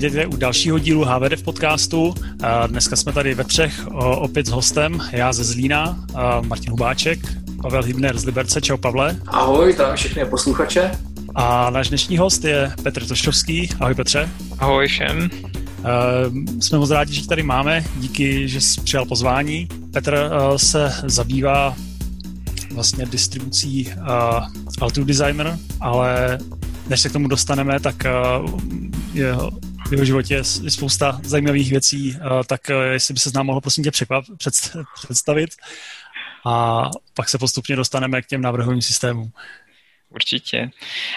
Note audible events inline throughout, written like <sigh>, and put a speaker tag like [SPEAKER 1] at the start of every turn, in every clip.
[SPEAKER 1] vítejte u dalšího dílu HVD podcastu. Dneska jsme tady ve třech opět s hostem, já ze Zlína, Martin Hubáček, Pavel Hybner z Liberce. Čau Pavle.
[SPEAKER 2] Ahoj, tam všechny posluchače.
[SPEAKER 1] A náš dnešní host je Petr Toštovský. Ahoj Petře.
[SPEAKER 3] Ahoj všem.
[SPEAKER 1] jsme moc rádi, že tady máme, díky, že jsi přijal pozvání. Petr se zabývá vlastně distribucí Altu Designer, ale než se k tomu dostaneme, tak jeho, v jeho životě je spousta zajímavých věcí, uh, tak uh, jestli by se nám mohl prosím tě překvap, představit a pak se postupně dostaneme k těm návrhovým systémům.
[SPEAKER 3] Určitě.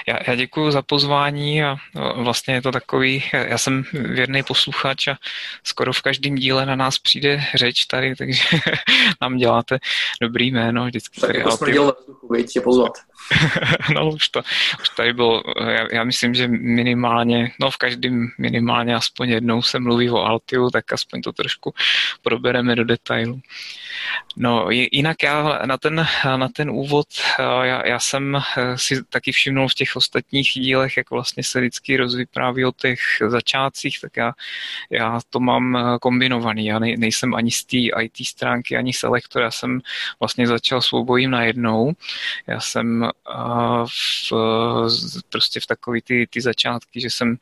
[SPEAKER 3] Já, já děkuji za pozvání a vlastně je to takový, já jsem věrný posluchač a skoro v každém díle na nás přijde řeč tady, takže <laughs> nám děláte dobrý jméno vždycky.
[SPEAKER 2] Tak jako jsme dělali vzduchu, tě pozvat. <laughs>
[SPEAKER 3] no už to, už tady bylo, já, já myslím, že minimálně, no v každém minimálně aspoň jednou se mluví o Altiu, tak aspoň to trošku probereme do detailu. No jinak já na ten, na ten úvod, já, já jsem si taky všimnul v těch ostatních dílech, jak vlastně se vždycky rozvypráví o těch začátcích, tak já, já to mám kombinovaný. Já nejsem ani z té IT stránky, ani selektor, já jsem vlastně začal soubojím najednou. Já jsem v, prostě v takový ty, ty začátky, že jsem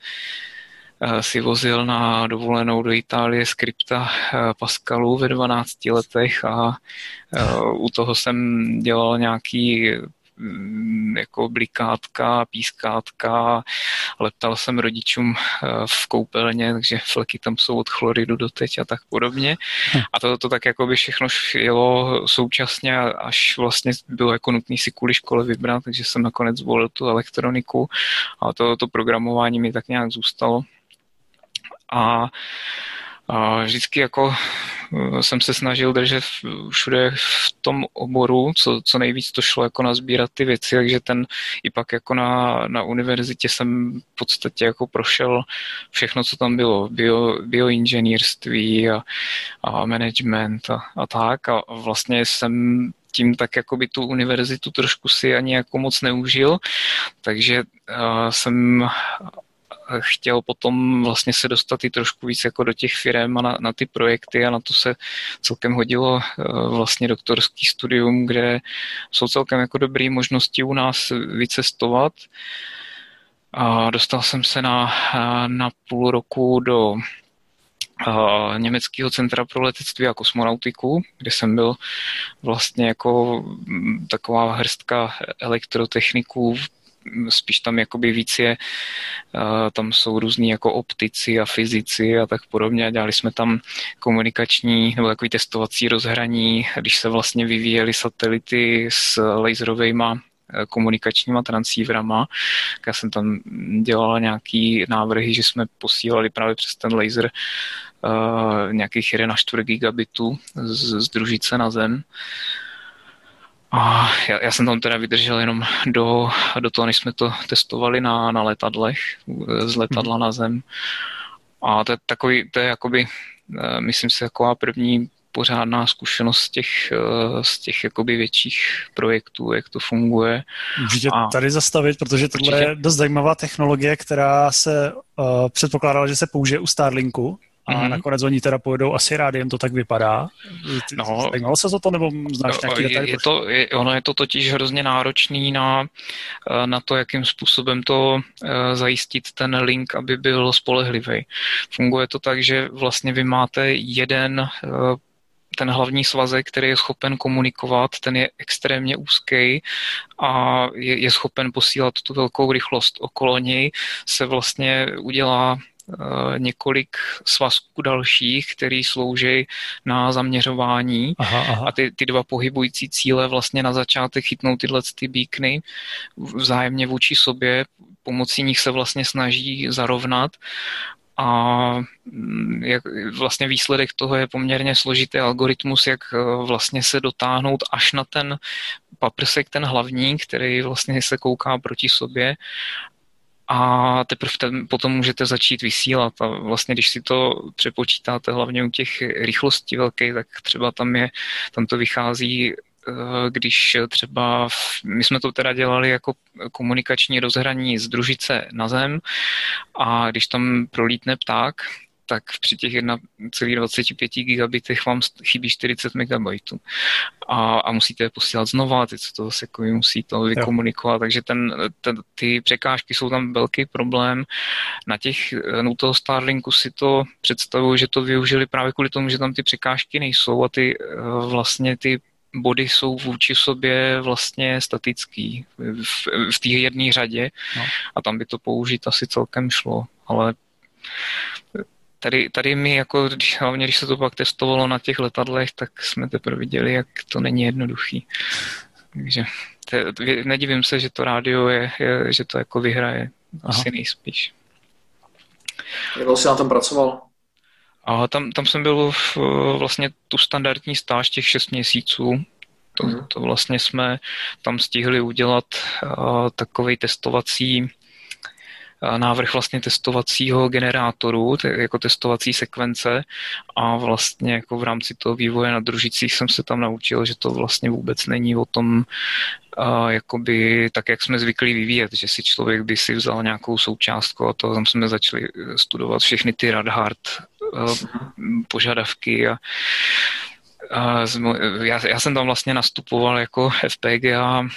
[SPEAKER 3] si vozil na dovolenou do Itálie skripta Pascalu ve 12 letech a u toho jsem dělal nějaký jako blikátka, pískátka, leptal jsem rodičům eh, v koupelně, takže fleky tam jsou od chloridu doteď a tak podobně. Hm. A to, to tak jako by všechno jelo současně, až vlastně bylo jako nutný si kvůli škole vybrat, takže jsem nakonec zvolil tu elektroniku a to, to programování mi tak nějak zůstalo. A a vždycky jako eh, jsem se snažil držet všude v tom oboru, co, co nejvíc to šlo jako nazbírat ty věci, takže ten i pak jako na, na univerzitě jsem v podstatě jako prošel všechno, co tam bylo, bio, bioinženýrství a, a management a, a tak. A vlastně jsem tím tak jako by tu univerzitu trošku si ani jako moc neužil, takže uh, jsem chtěl potom vlastně se dostat i trošku víc jako do těch firm a na, na ty projekty a na to se celkem hodilo eh, vlastně doktorský studium, kde jsou celkem jako dobré možnosti u nás vycestovat. A dostal jsem se na, na půl roku do německého centra pro letectví a kosmonautiku, kde jsem byl vlastně jako mm, taková hrstka elektrotechniků spíš tam jakoby víc je, tam jsou různí jako optici a fyzici a tak podobně dělali jsme tam komunikační nebo takový testovací rozhraní, když se vlastně vyvíjely satelity s laserovými e, komunikačníma transceiverama. Já jsem tam dělal nějaký návrhy, že jsme posílali právě přes ten laser uh, nějakých 1 na 4 gigabitů z, z družice na Zem. Uh, a já, já jsem tam teda vydržel jenom do, do toho, než jsme to testovali na, na letadlech, z letadla na zem. A to je takový, to je jakoby, eh, myslím si, taková první pořádná zkušenost z těch, eh, z těch jakoby větších projektů, jak to funguje.
[SPEAKER 1] Můžete a... tady zastavit, protože tohle určitě. je dost zajímavá technologie, která se uh, předpokládala, že se použije u Starlinku, a mm-hmm. nakonec oni teda pojedou asi rádiem, to tak vypadá. No, Zajímalo se to, nebo znáš nějaký
[SPEAKER 3] detaily? Je to, je, ono je to totiž hrozně náročný na, eh, na to, jakým způsobem to uh, zajistit ten link, aby byl spolehlivý. Funguje to tak, že vlastně vy máte jeden uh, ten hlavní svazek, který je schopen komunikovat, ten je extrémně úzký a je, je schopen posílat tu velkou rychlost okolo něj, se vlastně udělá Eh, několik svazků dalších, který slouží na zaměřování. Aha, aha. a ty, ty dva pohybující cíle vlastně na začátek chytnou tyhle ty bíkny vzájemně vůči sobě, pomocí nich se vlastně snaží zarovnat. A mm, jak vlastně výsledek toho je poměrně složitý algoritmus, jak eh, vlastně se dotáhnout až na ten paprsek, ten hlavní, který vlastně se kouká proti sobě a teprve ten, potom můžete začít vysílat. A vlastně, když si to přepočítáte hlavně u těch rychlostí velkých, tak třeba tam je, tam to vychází když třeba, my jsme to teda dělali jako komunikační rozhraní z družice na zem a když tam prolítne pták, tak při těch 1,25 gigabitech vám chybí 40 megabajtů. A, a musíte je posílat znova, teď se to zase jako musí to vykomunikovat, jo. takže ten, ten, ty překážky jsou tam velký problém. Na těch, u toho Starlinku si to představuju, že to využili právě kvůli tomu, že tam ty překážky nejsou a ty eh, vlastně ty body jsou vůči sobě vlastně statický v, v té jedné řadě no. a tam by to použít asi celkem šlo, ale tady, tady mi jako, když, hlavně když se to pak testovalo na těch letadlech, tak jsme teprve viděli, jak to není jednoduchý. Takže te, nedivím se, že to rádio je, je že to jako vyhraje. Asi Aha. nejspíš.
[SPEAKER 2] Jak jsi na tom pracoval?
[SPEAKER 3] A tam, tam jsem byl v, vlastně tu standardní stáž těch 6 měsíců. To, mhm. to vlastně jsme tam stihli udělat uh, takový testovací návrh vlastně testovacího generátoru, jako testovací sekvence. A vlastně jako v rámci toho vývoje na družicích jsem se tam naučil, že to vlastně vůbec není o tom, a jakoby tak, jak jsme zvyklí vyvíjet, že si člověk by si vzal nějakou součástku a to tam jsme začali studovat všechny ty radhard požadavky a já, já jsem tam vlastně nastupoval jako FPGA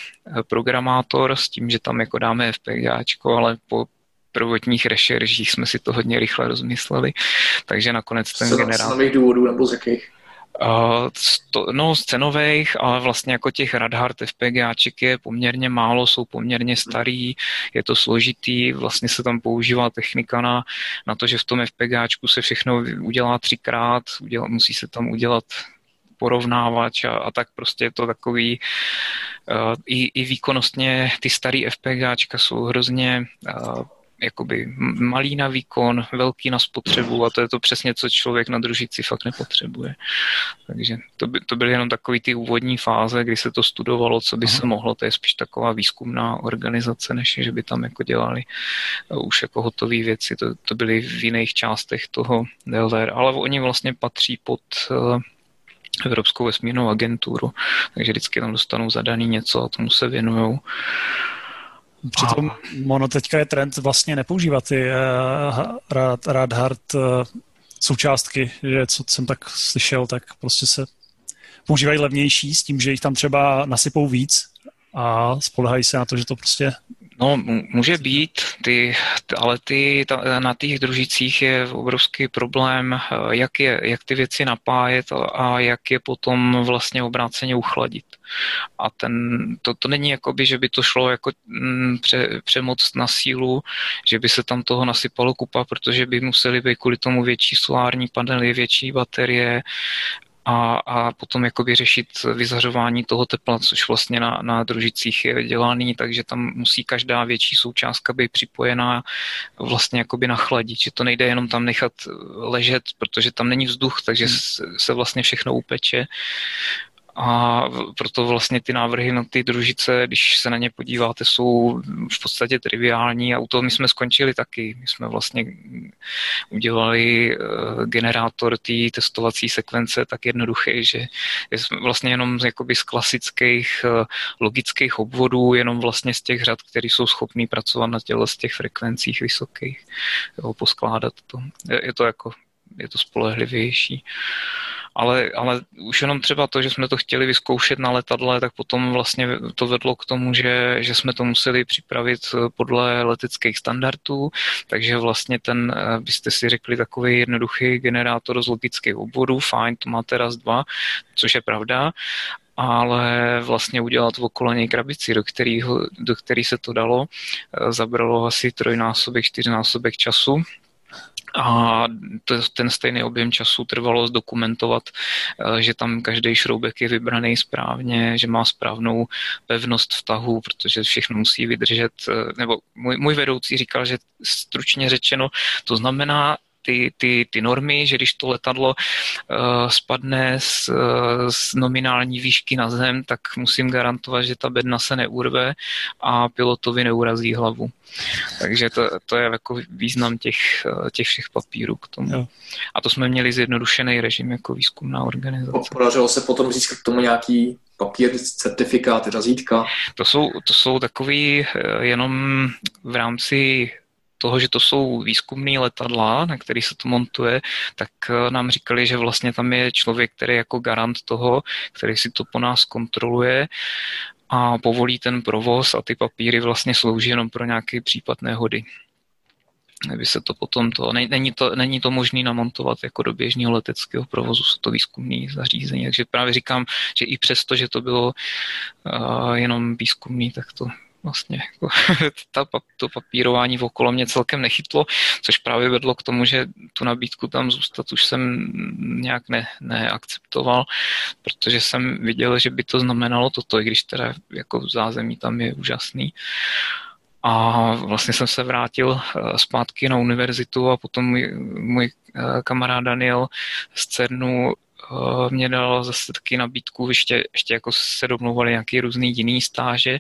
[SPEAKER 3] programátor s tím, že tam jako dáme FPGAčko, ale po prvotních rešeržích jsme si to hodně rychle rozmysleli, takže nakonec ten
[SPEAKER 2] z generál... Z nových důvodů nebo z jakých?
[SPEAKER 3] Uh, no, z cenových, ale vlastně jako těch Radhard FPGAček je poměrně málo, jsou poměrně starý, je to složitý, vlastně se tam používá technika na, na to, že v tom FPGAčku se všechno udělá třikrát, udělá, musí se tam udělat porovnávač a, a tak prostě je to takový uh, i, i výkonnostně ty staré FPGAčka jsou hrozně uh, jakoby malý na výkon, velký na spotřebu a to je to přesně, co člověk na družici fakt nepotřebuje. Takže to, by, to byly jenom takové ty úvodní fáze, kdy se to studovalo, co by Aha. se mohlo, to je spíš taková výzkumná organizace, než že by tam jako dělali uh, už jako hotové věci, to, to byly v jiných částech toho DLR, ale oni vlastně patří pod uh, Evropskou vesmírnou agenturu, takže vždycky tam dostanou zadaný něco a tomu se věnují.
[SPEAKER 1] Přitom a... ono teďka je trend vlastně nepoužívat ty uh, rad, Radhard uh, součástky, že co jsem tak slyšel, tak prostě se používají levnější s tím, že jich tam třeba nasypou víc a spolehají se na to, že to prostě
[SPEAKER 3] No, může být, ty, ale ty, ta, na těch družicích je obrovský problém, eh, jak, je, jak ty věci napájet a jak je potom vlastně obráceně uchladit. A ten, to, to není jakoby, že by to šlo jako mm, pře, přemoc na sílu, že by se tam toho nasypalo kupa, protože by museli být kvůli tomu větší solární panely, větší baterie, a, a potom jakoby řešit vyzařování toho tepla, což vlastně na, na družicích je dělaný, takže tam musí každá větší součástka být připojená vlastně jakoby na chladit, že to nejde jenom tam nechat ležet, protože tam není vzduch, takže hmm. se vlastně všechno upeče a proto vlastně ty návrhy na ty družice, když se na ně podíváte, jsou v podstatě triviální a u toho my jsme skončili taky. My jsme vlastně udělali eh, generátor té testovací sekvence tak jednoduchý, že je vlastně jenom jakoby z klasických eh, logických obvodů, jenom vlastně z těch řad, které jsou schopný pracovat na těle z těch frekvencích vysokých, jo, poskládat to. Je to jako, je to spolehlivější ale, ale už jenom třeba to, že jsme to chtěli vyzkoušet na letadle, tak potom vlastně to vedlo k tomu, že, že jsme to museli připravit podle leteckých standardů, takže vlastně ten, eh, byste si řekli, takový jednoduchý generátor z logických obvodů, fajn, to máte raz, dva, což je pravda, ale vlastně udělat okolo něj krabici, do, kterého, do který se to dalo, eh, zabralo asi trojnásobek, čtyřnásobek času, a ten stejný objem času trvalo zdokumentovat, eh, že tam každý šroubek je vybraný správně, že má správnou pevnost vtahu, protože všechno musí vydržet, eh, nebo můj, můj vedoucí říkal, že stručně řečeno, to znamená, ty, ty, ty normy, že když to letadlo uh, spadne z, uh, z nominální výšky na zem, tak musím garantovat, že ta bedna se neurve a pilotovi neurazí hlavu. Takže to, to je jako význam těch, uh, těch všech papírů k tomu. Jo. A to jsme měli zjednodušený režim jako výzkumná organizace.
[SPEAKER 2] Podařilo se potom získat k tomu nějaký papír, certifikáty, razítka?
[SPEAKER 3] To jsou, to jsou takový jenom v rámci toho, že to jsou výzkumné letadla, na který se to montuje, tak nám říkali, že vlastně tam je člověk, který je jako garant toho, který si to po nás kontroluje a povolí ten provoz a ty papíry vlastně slouží jenom pro nějaký případ nehody. Aby se to potom to, není to, není to možné namontovat jako do běžného leteckého provozu, jsou to výzkumné zařízení. Takže právě říkám, že i přesto, že to bylo uh, jenom výzkumný, tak to vlastně jako, <laughs> ta, to papírování okolo mě celkem nechytlo, což právě vedlo k tomu, že tu nabídku tam zůstat už jsem nějak ne, neakceptoval, protože jsem viděl, že by to znamenalo toto, i když teda jako v zázemí tam je úžasný. A vlastně jsem se vrátil eh, zpátky na univerzitu a potom můj, můj eh, kamarád Daniel z CERNu Eh, mě dal zase taky nabídku, ještě, ještě jako se domlouvali nějaký různý jiný stáže,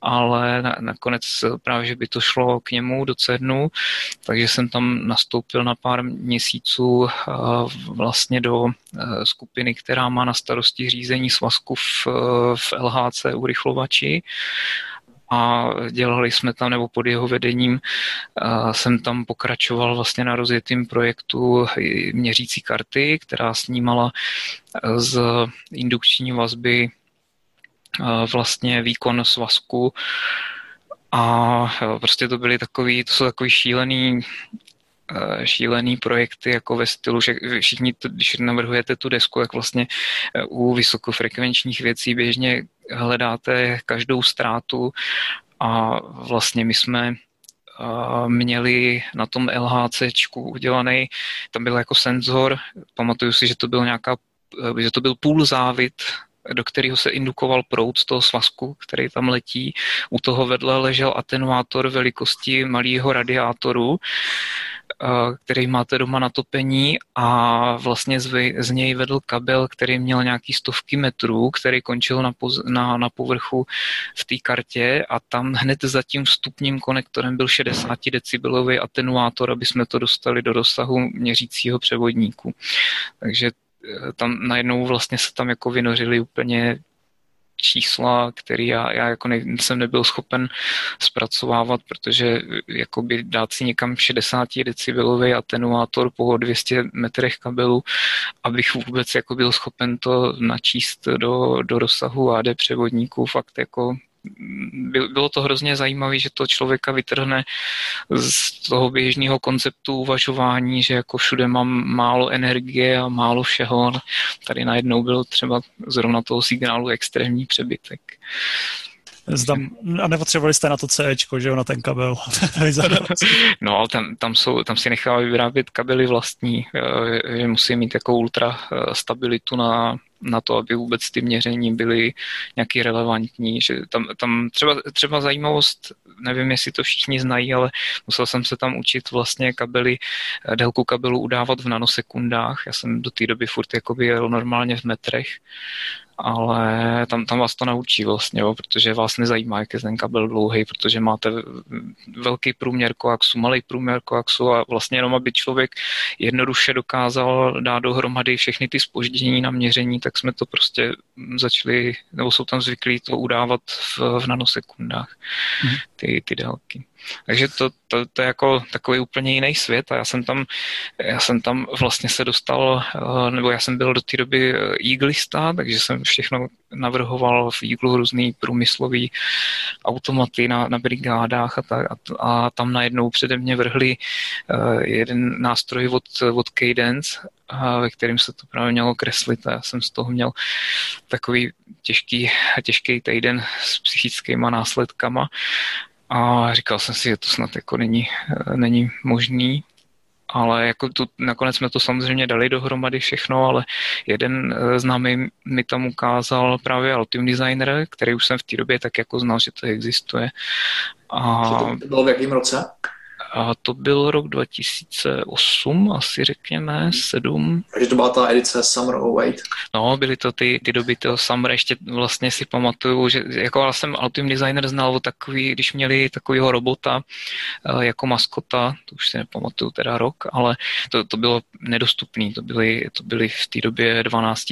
[SPEAKER 3] ale na, nakonec právě, že by to šlo k němu do CERNu, takže jsem tam nastoupil na pár měsíců eh, vlastně do eh, skupiny, která má na starosti řízení svazku v, v LHC urychlovači a dělali jsme tam, nebo pod jeho vedením jsem tam pokračoval vlastně na rozjetým projektu měřící karty, která snímala z indukční vazby vlastně výkon svazku. A prostě to byly takový, to jsou takový šílený šílený projekty jako ve stylu, že všichni, to, když navrhujete tu desku, jak vlastně u vysokofrekvenčních věcí běžně hledáte každou ztrátu a vlastně my jsme měli na tom LHC udělaný, tam byl jako senzor, pamatuju si, že to byl nějaká, že to byl půl závit do kterého se indukoval proud z toho svazku, který tam letí. U toho vedle ležel atenuátor velikosti malého radiátoru který máte doma na topení a vlastně z, z něj vedl kabel, který měl nějaký stovky metrů, který končil na, poz, na, na povrchu v té kartě a tam hned za tím vstupním konektorem byl 60 decibelový atenuátor, aby jsme to dostali do rozsahu měřícího převodníku. Takže eh, tam najednou vlastně se tam jako vynořili úplně čísla, které já, já jako ne, jsem nebyl schopen zpracovávat, protože jakoby dát si někam 60 decibelový atenuátor po 200 metrech kabelu, abych vůbec jako byl schopen to načíst do, do rozsahu AD převodníků, fakt jako bylo to hrozně zajímavé, že to člověka vytrhne z toho běžného konceptu uvažování, že jako všude mám málo energie a málo všeho. Tady najednou byl třeba zrovna toho signálu extrémní přebytek.
[SPEAKER 1] Zda, a nepotřebovali jste na to C, že jo, na ten kabel. <laughs>
[SPEAKER 3] no, ale tam, tam, jsou, tam si nechávají vyrábět kabely vlastní, eh, že musí mít jako ultra eh, stabilitu na, na to, aby vůbec ty měření byly nějaký relevantní. Že tam, tam třeba, třeba zajímavost, nevím, jestli to všichni znají, ale musel jsem se tam učit vlastně kabely, eh, délku kabelu udávat v nanosekundách. Já jsem do té doby furt jakoby jel normálně v metrech ale tam, tam vás to naučí vlastně, jo, protože vás nezajímá, jak je ten kabel dlouhý, protože máte velký průměr koaxu, malý průměr koaxu a vlastně jenom, aby člověk jednoduše dokázal dát dohromady všechny ty spoždění na měření, tak jsme to prostě začali, nebo jsou tam zvyklí to udávat v, v nanosekundách, mhm. ty, ty délky. Takže to, to, to je jako takový úplně jiný svět a já jsem tam, já jsem tam vlastně se dostal, eh, nebo já jsem byl do té doby Eaglista, takže jsem všechno navrhoval v Eagle různý průmyslový automaty na, na brigádách a, tak, a, a tam najednou přede mě vrhli uh, jeden nástroj od, od Cadence, ve kterým se to právě mělo kreslit a já jsem z toho měl takový těžký, těžký týden s psychickýma následkama a říkal jsem si, že to snad jako není, eh, není možný, ale jako tu, nakonec jsme to samozřejmě dali dohromady všechno, ale jeden eh, známý mi tam ukázal právě Altium Designer, který už jsem v té době tak jako znal, že to existuje.
[SPEAKER 2] A... To bylo v jakém roce?
[SPEAKER 3] A to byl rok 2008, asi řekněme, 7.
[SPEAKER 2] Takže to byla ta edice Summer 08.
[SPEAKER 3] No, byly to ty, ty doby toho Summer, ještě vlastně si pamatuju, že jako já jsem Ultim Designer znal o takový, když měli takového robota eh, jako maskota, to už si nepamatuju teda rok, ale to, to bylo nedostupné, to byly, to byly v té době 12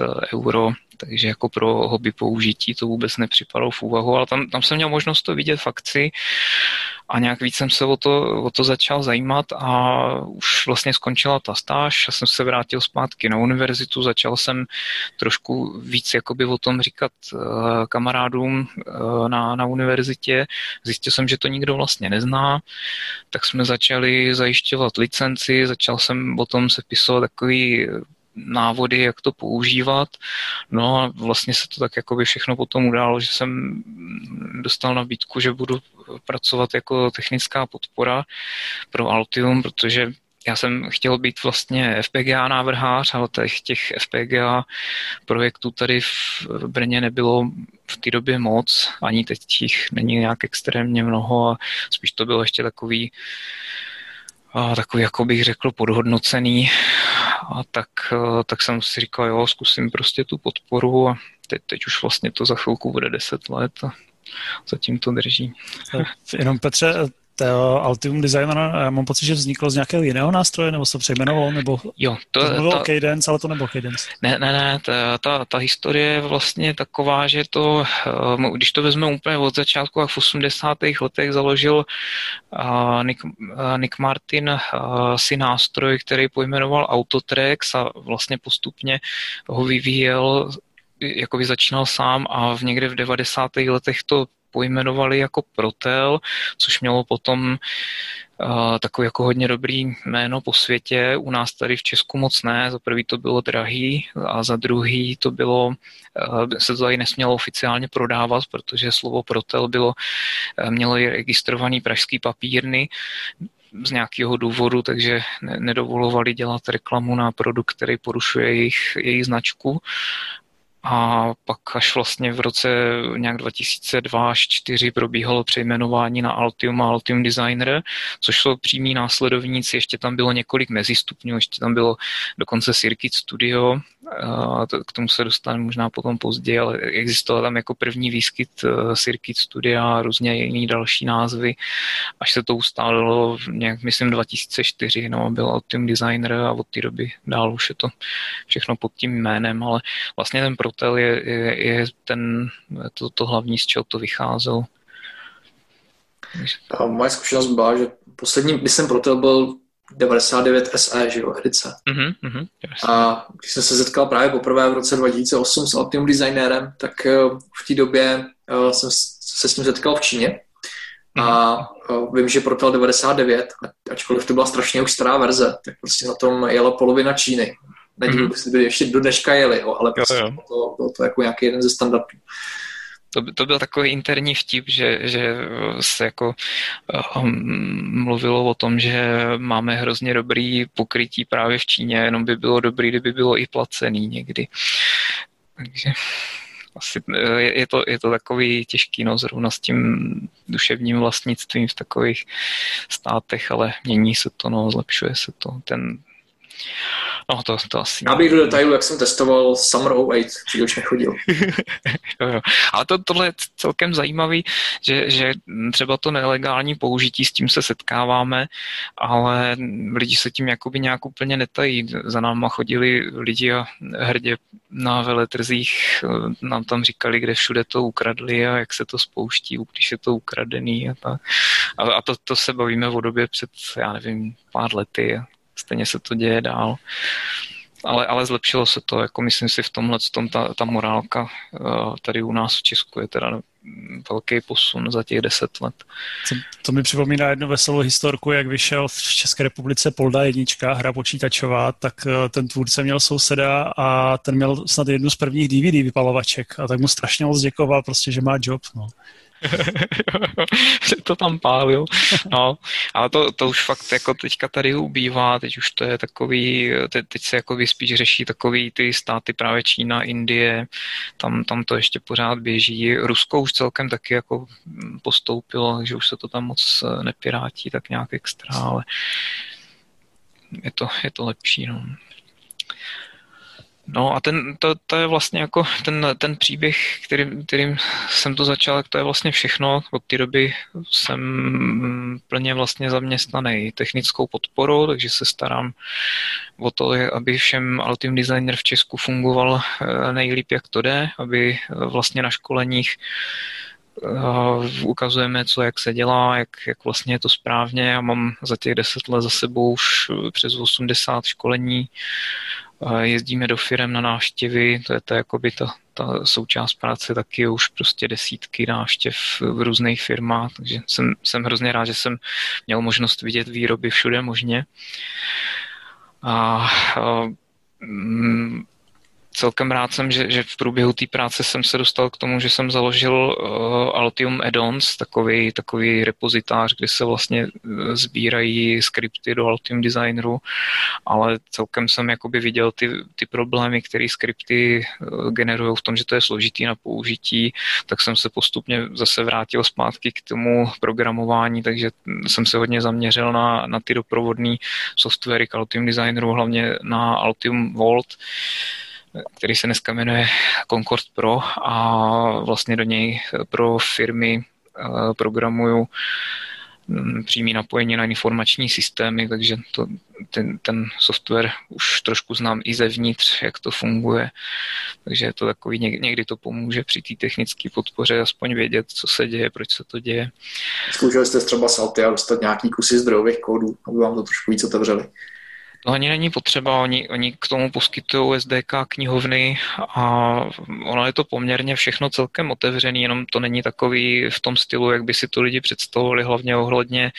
[SPEAKER 3] 000 euro takže jako pro hobby použití to vůbec nepřipadalo v úvahu, ale tam, tam jsem měl možnost to vidět v akci a nějak víc jsem se o to, o to začal zajímat a už vlastně skončila ta stáž, já jsem se vrátil zpátky na univerzitu, začal jsem trošku víc jakoby o tom říkat uh, kamarádům uh, na, na univerzitě, zjistil jsem, že to nikdo vlastně nezná, tak jsme začali zajišťovat licenci, začal jsem o tom sepisovat takový návody, jak to používat. No a vlastně se to tak jakoby všechno potom událo, že jsem dostal nabídku, že budu pracovat jako technická podpora pro Altium, protože já jsem chtěl být vlastně FPGA návrhář, ale těch, těch FPGA projektů tady v Brně nebylo v té době moc, ani teď těch není nějak extrémně mnoho a spíš to bylo ještě takový a takový, jako bych řekl, podhodnocený. A tak, tak jsem si říkal, jo, zkusím prostě tu podporu a teď, teď už vlastně to za chvilku bude 10 let a zatím to drží.
[SPEAKER 1] Jenom Petře, to Altium Designer, já mám pocit, že vzniklo z nějakého jiného nástroje, nebo se přejmenovalo, nebo
[SPEAKER 3] jo,
[SPEAKER 1] to, to bylo ta, Cadence, ale to nebylo Cadence.
[SPEAKER 3] Ne, ne, ne, ta, ta, ta historie je vlastně taková, že to, eh, když to vezmeme úplně od začátku, jak v 80. letech založil uh, Nick, Nick Martin si nástroj, který pojmenoval Autotracks a vlastně postupně ho vyvíjel jako by začínal sám a v někde v 90. letech to pojmenovali jako Protel, což mělo potom uh, takový jako hodně dobrý jméno po světě. U nás tady v Česku moc ne. Za prvý to bylo drahý a za druhý to bylo, uh, se to tady nesmělo oficiálně prodávat, protože slovo Protel bylo, uh, mělo i registrovaný pražský papírny, z nějakého důvodu, takže nedovolovali dělat reklamu na produkt, který porušuje jejich, jejich značku. A pak až vlastně v roce nějak 2002 až 2004 probíhalo přejmenování na Altium a Altium Designer, což jsou přímí následovníci, ještě tam bylo několik mezistupňů, ještě tam bylo dokonce Circuit Studio, k tomu se dostaneme možná potom později, ale existoval tam jako první výskyt eh, Circuit Studia a různě jiný další názvy, až se to ustálilo nějak, myslím, 2004, no, byl Altium Designer a od té doby dál už je to všechno pod tím jménem, ale vlastně ten Protel je, je, je ten, to, to hlavní, z čeho to vycházelo.
[SPEAKER 2] A moje zkušenost byla, že poslední, jsem Protel byl 99 SE, že jo, edice.
[SPEAKER 3] Mm-hmm, mm-hmm,
[SPEAKER 2] a když jsem se setkal právě poprvé v roce 2008 s Altium Designerem, tak eh, v té době eh, jsem se s tím setkal v Číně. A mm-hmm. vím, že Protel 99, ačkoliv to byla strašně už stará verze, tak prostě na tom jela polovina Číny. Nedivím, mm-hmm. by ještě do dneška jeli, jo, ale prostě jo, jo. To, bylo to jako nějaký jeden ze standardů
[SPEAKER 3] to, to byl takový interní vtip, že, že se jako um, mluvilo o tom, že máme hrozně dobrý pokrytí právě v Číně, jenom by bylo dobrý, kdyby bylo i placený někdy. Takže asi je, je, to, je to takový těžký, no, zrovna s tím duševním vlastnictvím v takových státech, ale mění se to, no, zlepšuje se to. Ten, No, to, to asi...
[SPEAKER 2] Já bych do detailu, jak jsem testoval Summer 08, který už nechodil. <laughs>
[SPEAKER 3] jo, jo. Ale to, tohle je celkem zajímavý, že, že třeba to nelegální použití, s tím se setkáváme, ale lidi se tím jakoby nějak úplně netají. Za náma chodili lidi a hrdě na veletrzích nám tam říkali, kde všude to ukradli a jak se to spouští, když je to ukradený a tak. A, a to, to se bavíme o době před, já nevím, pár lety stejně se to děje dál. Ale, ale zlepšilo se to, jako myslím si v tomhle tom ta, ta morálka eh, tady u nás v Česku je teda velký posun za těch deset let.
[SPEAKER 1] To, to mi připomíná jednu veselou historku, jak vyšel v České republice Polda jednička, hra počítačová, tak eh, ten tvůrce měl souseda a ten měl snad jednu z prvních DVD vypalovaček a tak mu strašně moc děkoval, prostě, že má job. No.
[SPEAKER 3] Že <laughs> to tam pálil. No, ale to, to už fakt jako teďka tady ubývá, teď už to je takový, te, teď se jako spíš řeší takový ty státy právě Čína, Indie, tam, tam to ještě pořád běží. Rusko už celkem taky jako postoupilo, že už se to tam moc nepirátí tak nějak extra, ale je to, je to lepší. No. No a ten, to, to je vlastně jako ten, ten příběh, který, kterým jsem to začal, to je vlastně všechno. Od té doby jsem plně vlastně zaměstnaný technickou podporou, takže se starám o to, aby všem Altium Designer v Česku fungoval eh, nejlíp, jak to jde, aby vlastně na školeních eh, ukazujeme, co jak se dělá, jak, jak vlastně je to správně. Já mám za těch deset let za sebou už přes 80 školení jezdíme do firm na návštěvy, to je to jakoby ta, ta součást práce taky už prostě desítky návštěv v různých firmách, takže jsem, jsem hrozně rád, že jsem měl možnost vidět výroby všude možně. A, a mm, celkem rád jsem, že, že v průběhu té práce jsem se dostal k tomu, že jsem založil uh, Altium Addons, takový, takový repozitář, kde se vlastně eh, sbírají skripty do Altium Designeru, ale celkem jsem jakoby viděl ty, ty problémy, které skripty uh, generují v tom, že to je složitý na použití, tak jsem se postupně zase vrátil zpátky k tomu programování, takže jsem se hodně zaměřil na, na ty doprovodné softwary k Altium Designeru, hlavně na Altium Vault, který se dneska jmenuje Concord Pro a vlastně do něj pro firmy eh, programuju mm, přímý napojení na informační systémy, takže to, ten, ten software už trošku znám i zevnitř, jak to funguje. Takže to takový, někdy to pomůže při té technické podpoře aspoň vědět, co se děje, proč se to děje.
[SPEAKER 2] Zkoušeli jste třeba Salty a dostat nějaký kusy zdrojových kódů, aby vám to trošku víc otevřeli?
[SPEAKER 3] No ani není potřeba, oni, oni k tomu poskytují SDK knihovny a ono je to poměrně všechno celkem otevřený, jenom to není takový v tom stylu, jak by si to lidi představovali, hlavně ohledně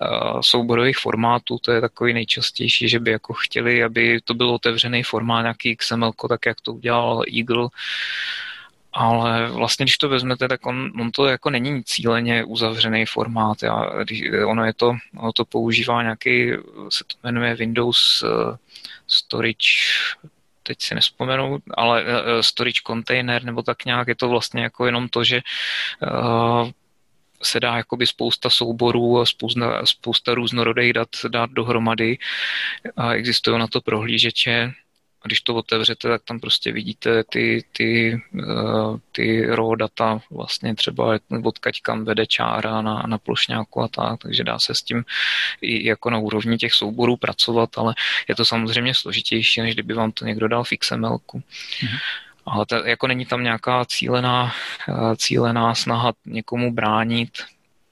[SPEAKER 3] uh, souborových formátů, to je takový nejčastější, že by jako chtěli, aby to byl otevřený formát, nějaký XML, tak jak to udělal Eagle, ale vlastně, když to vezmete, tak on, on to jako není cíleně uzavřený formát. Já, když, ono, je to, ono to používá nějaký, se to jmenuje Windows uh, Storage teď si nespomenu, ale uh, storage container nebo tak nějak, je to vlastně jako jenom to, že se dá jakoby spousta souborů a spousta, spousta různorodých dat dát dohromady. A existují na to prohlížeče, a když to otevřete, tak tam prostě vidíte ty, ty, uh, ty raw data, vlastně třeba odkaď kam vede čára na, na plošňáku a tak, takže dá se s tím i jako na úrovni těch souborů pracovat, ale je to samozřejmě složitější, než kdyby vám to někdo dal v XML. Mm-hmm. Ale to, jako není tam nějaká cílená, eh, cílená snaha někomu bránit,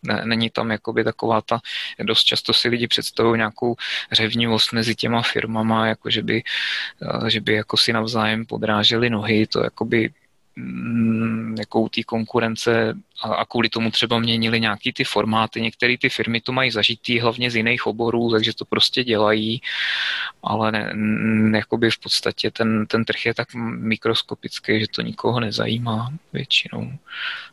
[SPEAKER 3] ne, není tam jakoby taková ta, dost často si lidi představují nějakou řevnivost mezi těma firmama, jako že by, eh, že by jako si navzájem podráželi nohy, to jakoby mm, jako té konkurence a, a kvůli tomu třeba měnili nějaký ty formáty. Některé ty firmy to mají zažitý hlavně z jiných oborů, takže to prostě dělají, ale ne, ne, jakoby v podstatě ten, ten trh je tak mikroskopický, že to nikoho nezajímá většinou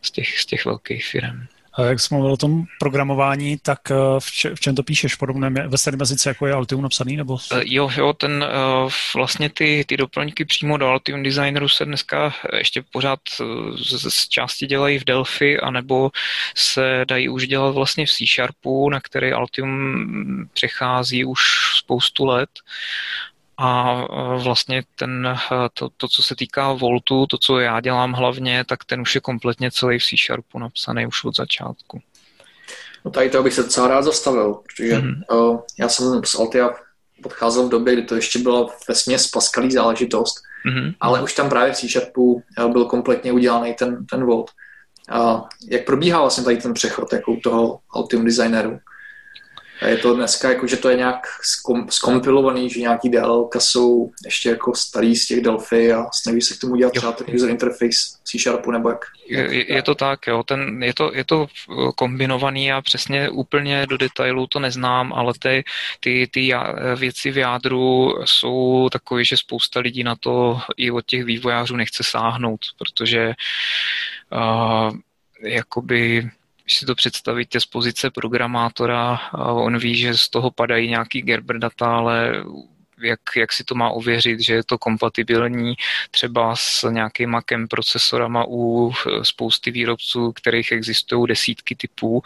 [SPEAKER 3] z těch, z těch velkých firm.
[SPEAKER 1] Jak jsi mluvil o tom programování, tak eh, v, če, v čem to píšeš? Podobné ve stejném jazyce, jako je Altium napsaný? Nebo...
[SPEAKER 3] Eh, jo, jo, ten eh, vlastně ty, ty doplňky přímo do Altium Designeru se dneska ještě pořád z, z části dělají v Delphi, anebo se dají už dělat vlastně v C Sharpu, na který Altium přechází už spoustu let a vlastně ten, to, to, co se týká Voltu, to, co já dělám hlavně, tak ten už je kompletně celý v C Sharpu napsaný už od začátku.
[SPEAKER 2] No tady to bych se docela rád zastavil, protože mm-hmm. uh, já jsem z Altia podcházel v době, kdy to ještě byla ve směs paskalý záležitost, mm-hmm. ale už tam právě v C Sharpu byl kompletně udělaný ten, ten Volt. A jak probíhá vlastně tady ten přechod jako u toho Altium designeru? A je to dneska jako, že to je nějak skom, skompilovaný, že nějaký DLL jsou ještě jako starý z těch Delphi a snaží se k tomu dělat třeba ten user interface C Sharpu nebo jak?
[SPEAKER 3] Je, je to tak, jo. Ten, je, to, je to kombinovaný a přesně úplně do detailů to neznám, ale ty, ty, ty věci v jádru jsou takové, že spousta lidí na to i od těch vývojářů nechce sáhnout, protože uh, jakoby když si to představíte z pozice programátora, on ví, že z toho padají nějaký Gerber data, ale jak, jak si to má ověřit, že je to kompatibilní třeba s nějakým Macem procesorama u spousty výrobců, kterých existují desítky typů,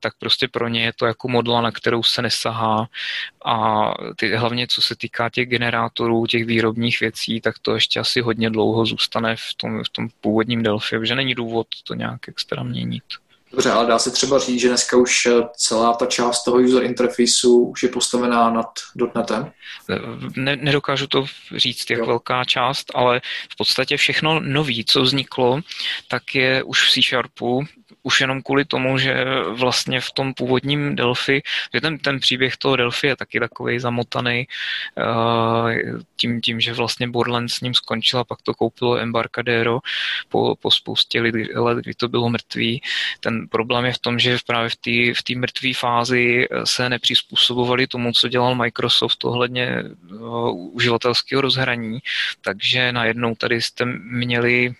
[SPEAKER 3] tak prostě pro ně je to jako modla, na kterou se nesahá a ty, hlavně co se týká těch generátorů, těch výrobních věcí, tak to ještě asi hodně dlouho zůstane v tom, v tom původním Delphi, že není důvod to nějak extra měnit.
[SPEAKER 2] Dobře, ale dá se třeba říct, že dneska už eh, celá ta část toho user interfaceu už je postavená nad .NETem?
[SPEAKER 3] Ne, nedokážu to říct, jak jo. velká část, ale v podstatě všechno nový, co vzniklo, tak je už v C Sharpu, už jenom kvůli tomu, že vlastně v tom původním Delphi, že ten, ten příběh toho Delphi je taky takový zamotaný uh, tím, tím, že vlastně Borderlands s ním skončil a pak to koupilo Embarcadero po, po spoustě let, kdy to bylo mrtvý. Ten problém je v tom, že právě v té v mrtvé fázi se nepřizpůsobovali tomu, co dělal Microsoft ohledně uh, uživatelského rozhraní, takže najednou tady jste měli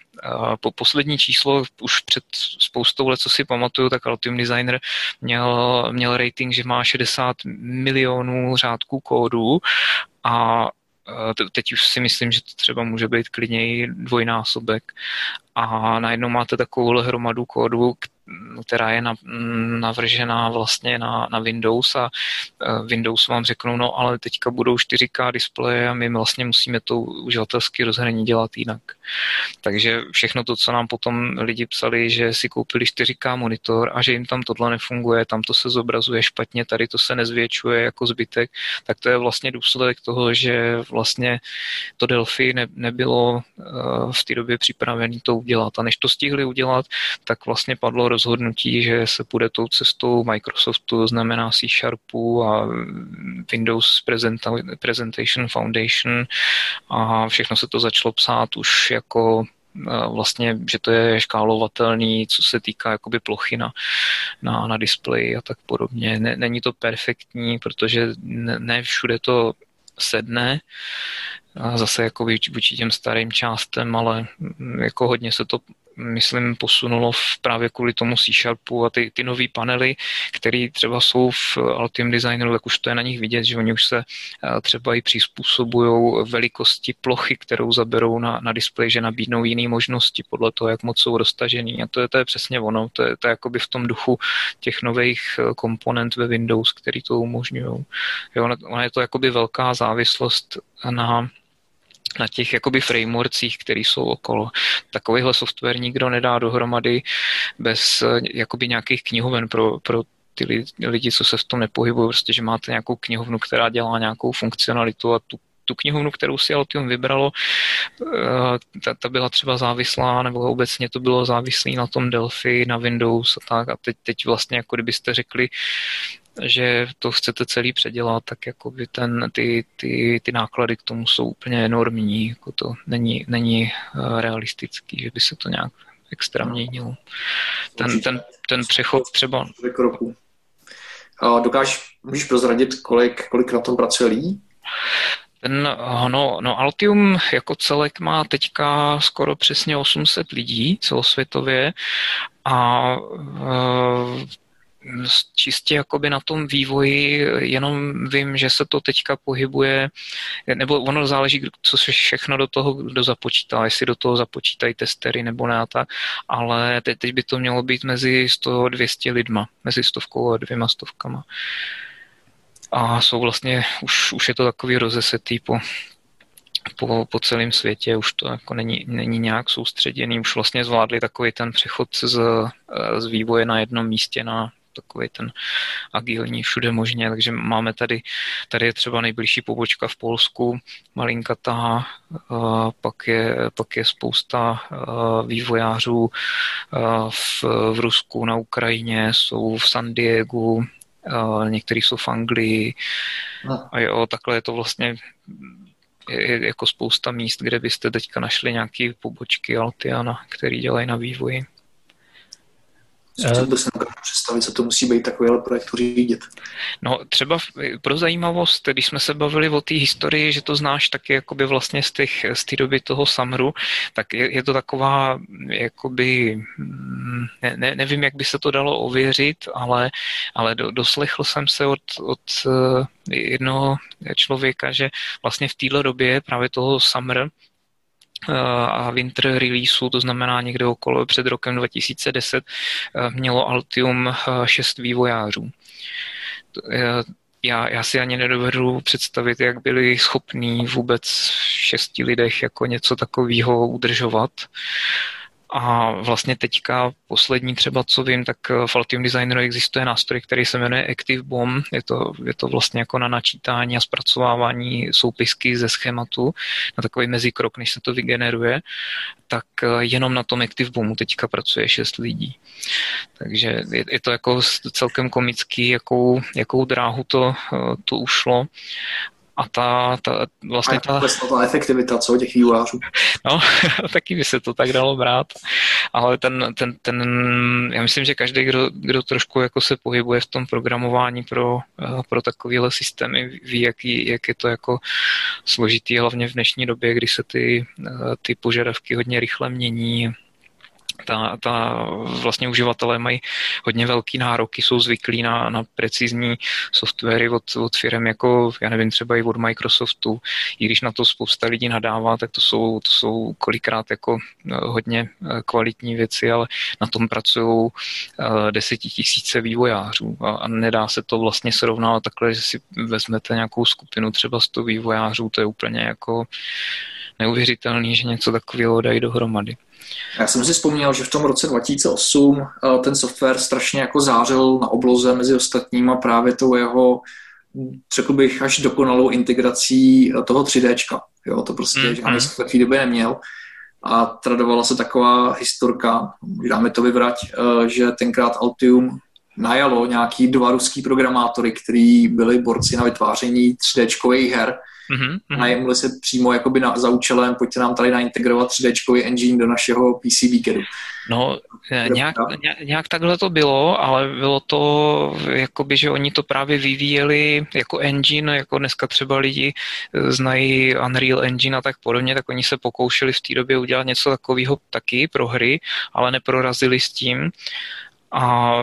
[SPEAKER 3] po poslední číslo už před spoustou let, co si pamatuju, tak Altium Designer měl, měl rating, že má 60 milionů řádků kódu a teď už si myslím, že to třeba může být klidně i dvojnásobek. A najednou máte takovou hromadu kódu, která je navržená vlastně na, na Windows a e, Windows vám řeknou, no ale teďka budou 4K displeje a my vlastně musíme to uživatelské rozhraní dělat jinak. Takže všechno to, co nám potom lidi psali, že si koupili 4K monitor a že jim tam tohle nefunguje, tam to se zobrazuje špatně, tady to se nezvětšuje jako zbytek, tak to je vlastně důsledek toho, že vlastně to Delphi ne, nebylo e, v té době připravené to udělat. A než to stihli udělat, tak vlastně padlo rozhodnutí, že se půjde tou cestou Microsoftu, to znamená C Sharpu a Windows Presentation Foundation a všechno se to začalo psát už jako vlastně, že to je škálovatelný, co se týká jakoby plochy na, na, na displeji a tak podobně. Ne, není to perfektní, protože ne, ne všude to sedne, a zase jako vůči těm starým částem, ale jako hodně se to myslím, posunulo v právě kvůli tomu C-Sharpu a ty, ty nové panely, které třeba jsou v Altium Designeru, tak už to je na nich vidět, že oni už se eh, třeba i přizpůsobují velikosti plochy, kterou zaberou na, na displej, že nabídnou jiné možnosti podle toho, jak moc jsou roztažený. A to je, to je přesně ono, to je, to je jakoby v tom duchu těch nových eh, komponent ve Windows, který to umožňují. Ona je to jakoby velká závislost na na těch jakoby frameworkcích, které jsou okolo. Takovýhle software nikdo nedá dohromady bez eh, jakoby nějakých knihoven pro, pro ty lidi, co se v tom nepohybují, prostě, že máte nějakou knihovnu, která dělá nějakou funkcionalitu a tu tu knihovnu, kterou si Altium vybralo, eh, ta, ta byla třeba závislá, nebo obecně to bylo závislé na tom Delphi, na Windows a tak. A teď, teď vlastně, jako kdybyste řekli, že to chcete celý předělat, tak jako by ten, ty, ty, ty náklady k tomu jsou úplně enormní, jako to není, není eh, realistický, že by se to nějak extra měnilo. Ten, ten, ten přechod třeba...
[SPEAKER 2] Dokážeš, můžeš prozradit, kolik, kolik na tom pracuje lidí?
[SPEAKER 3] Ten, no, no Altium jako celek má teďka skoro přesně 800 lidí celosvětově a e, čistě jakoby na tom vývoji jenom vím, že se to teďka pohybuje, nebo ono záleží, co se všechno do toho kdo započítá, jestli do toho započítají testery nebo ne, tak, ale teď, teď by to mělo být mezi 100-200 lidma, mezi stovkou a dvěma stovkama. A jsou vlastně, už, už je to takový rozesetý po, po, po celém světě, už to jako není, není nějak soustředěný, už vlastně zvládli takový ten přechod z, z vývoje na jednom místě na takový ten agilní všude možně, takže máme tady, tady je třeba nejbližší pobočka v Polsku, malinkatá, pak je, pak je spousta vývojářů v, v Rusku, na Ukrajině, jsou v San Diegu, některý jsou v Anglii no. a jo, takhle je to vlastně je jako spousta míst, kde byste teďka našli nějaké pobočky Altiana, který dělají na vývoji.
[SPEAKER 2] Co to si představit, co to musí být takovýhle projekt řídit?
[SPEAKER 3] No třeba pro zajímavost, když jsme se bavili o té historii, že to znáš taky jakoby vlastně z, těch, z té doby toho Samru, tak je, je to taková jakoby mm, ne, ne, nevím, jak by se to dalo ověřit, ale, ale do, doslechl jsem se od, od uh, jednoho člověka, že vlastně v téhle době právě toho Summer a winter releaseu, to znamená někde okolo před rokem 2010, mělo Altium 6 vývojářů já, já si ani nedovedu představit, jak byli schopní vůbec v šesti lidech jako něco takového udržovat. A vlastně teďka poslední třeba, co vím, tak v Altium Designeru existuje nástroj, který se jmenuje Active Bomb. Je to, je to vlastně jako na načítání a zpracovávání soupisky ze schématu na takový mezikrok, než se to vygeneruje. Tak jenom na tom Active Bombu teďka pracuje šest lidí. Takže je, je to jako celkem komický, jakou, jakou dráhu to, to ušlo a ta, ta vlastně
[SPEAKER 2] ta... Ta efektivita, co těch vývojářů.
[SPEAKER 3] No, <laughs> taky by se to tak dalo brát, ale ten, ten, ten já myslím, že každý, kdo, kdo trošku jako se pohybuje v tom programování pro, eh, pro takovéhle systémy, ví, jaký, jak je to jako složitý, hlavně v dnešní době, kdy se ty, eh, ty požadavky hodně rychle mění, ta, ta vlastně uživatelé mají hodně velký nároky, jsou zvyklí na, na precizní softwary od, od firm jako, já nevím, třeba i od Microsoftu. I když na to spousta lidí nadává, tak to jsou, to jsou kolikrát jako eh, hodně eh, kvalitní věci, ale na tom pracují eh, desetitisíce vývojářů a, a nedá se to vlastně srovnávat takhle, že si vezmete nějakou skupinu třeba 100 vývojářů, to je úplně jako neuvěřitelný, že něco takového dají dohromady.
[SPEAKER 2] Já jsem si vzpomněl, že v tom roce 2008 eh, ten software strašně jako zářil na obloze mezi ostatníma právě tou jeho, řekl bych, až dokonalou integrací eh, toho 3D. Jo, to prostě mm, žádný mm. software v té době neměl. A tradovala se taková historka, dáme to vyvrať, eh, že tenkrát Altium najalo nějaký dva ruský programátory, kteří byli borci na vytváření 3D her mm-hmm. najemli se přímo jakoby na, za účelem, pojďte nám tady naintegrovat 3D engine do našeho PC CADu.
[SPEAKER 3] No, nějak, nějak takhle to bylo, ale bylo to, jakoby, že oni to právě vyvíjeli jako engine, jako dneska třeba lidi eh, znají Unreal Engine a tak podobně, tak oni se pokoušeli v té době udělat něco takového taky pro hry, ale neprorazili s tím a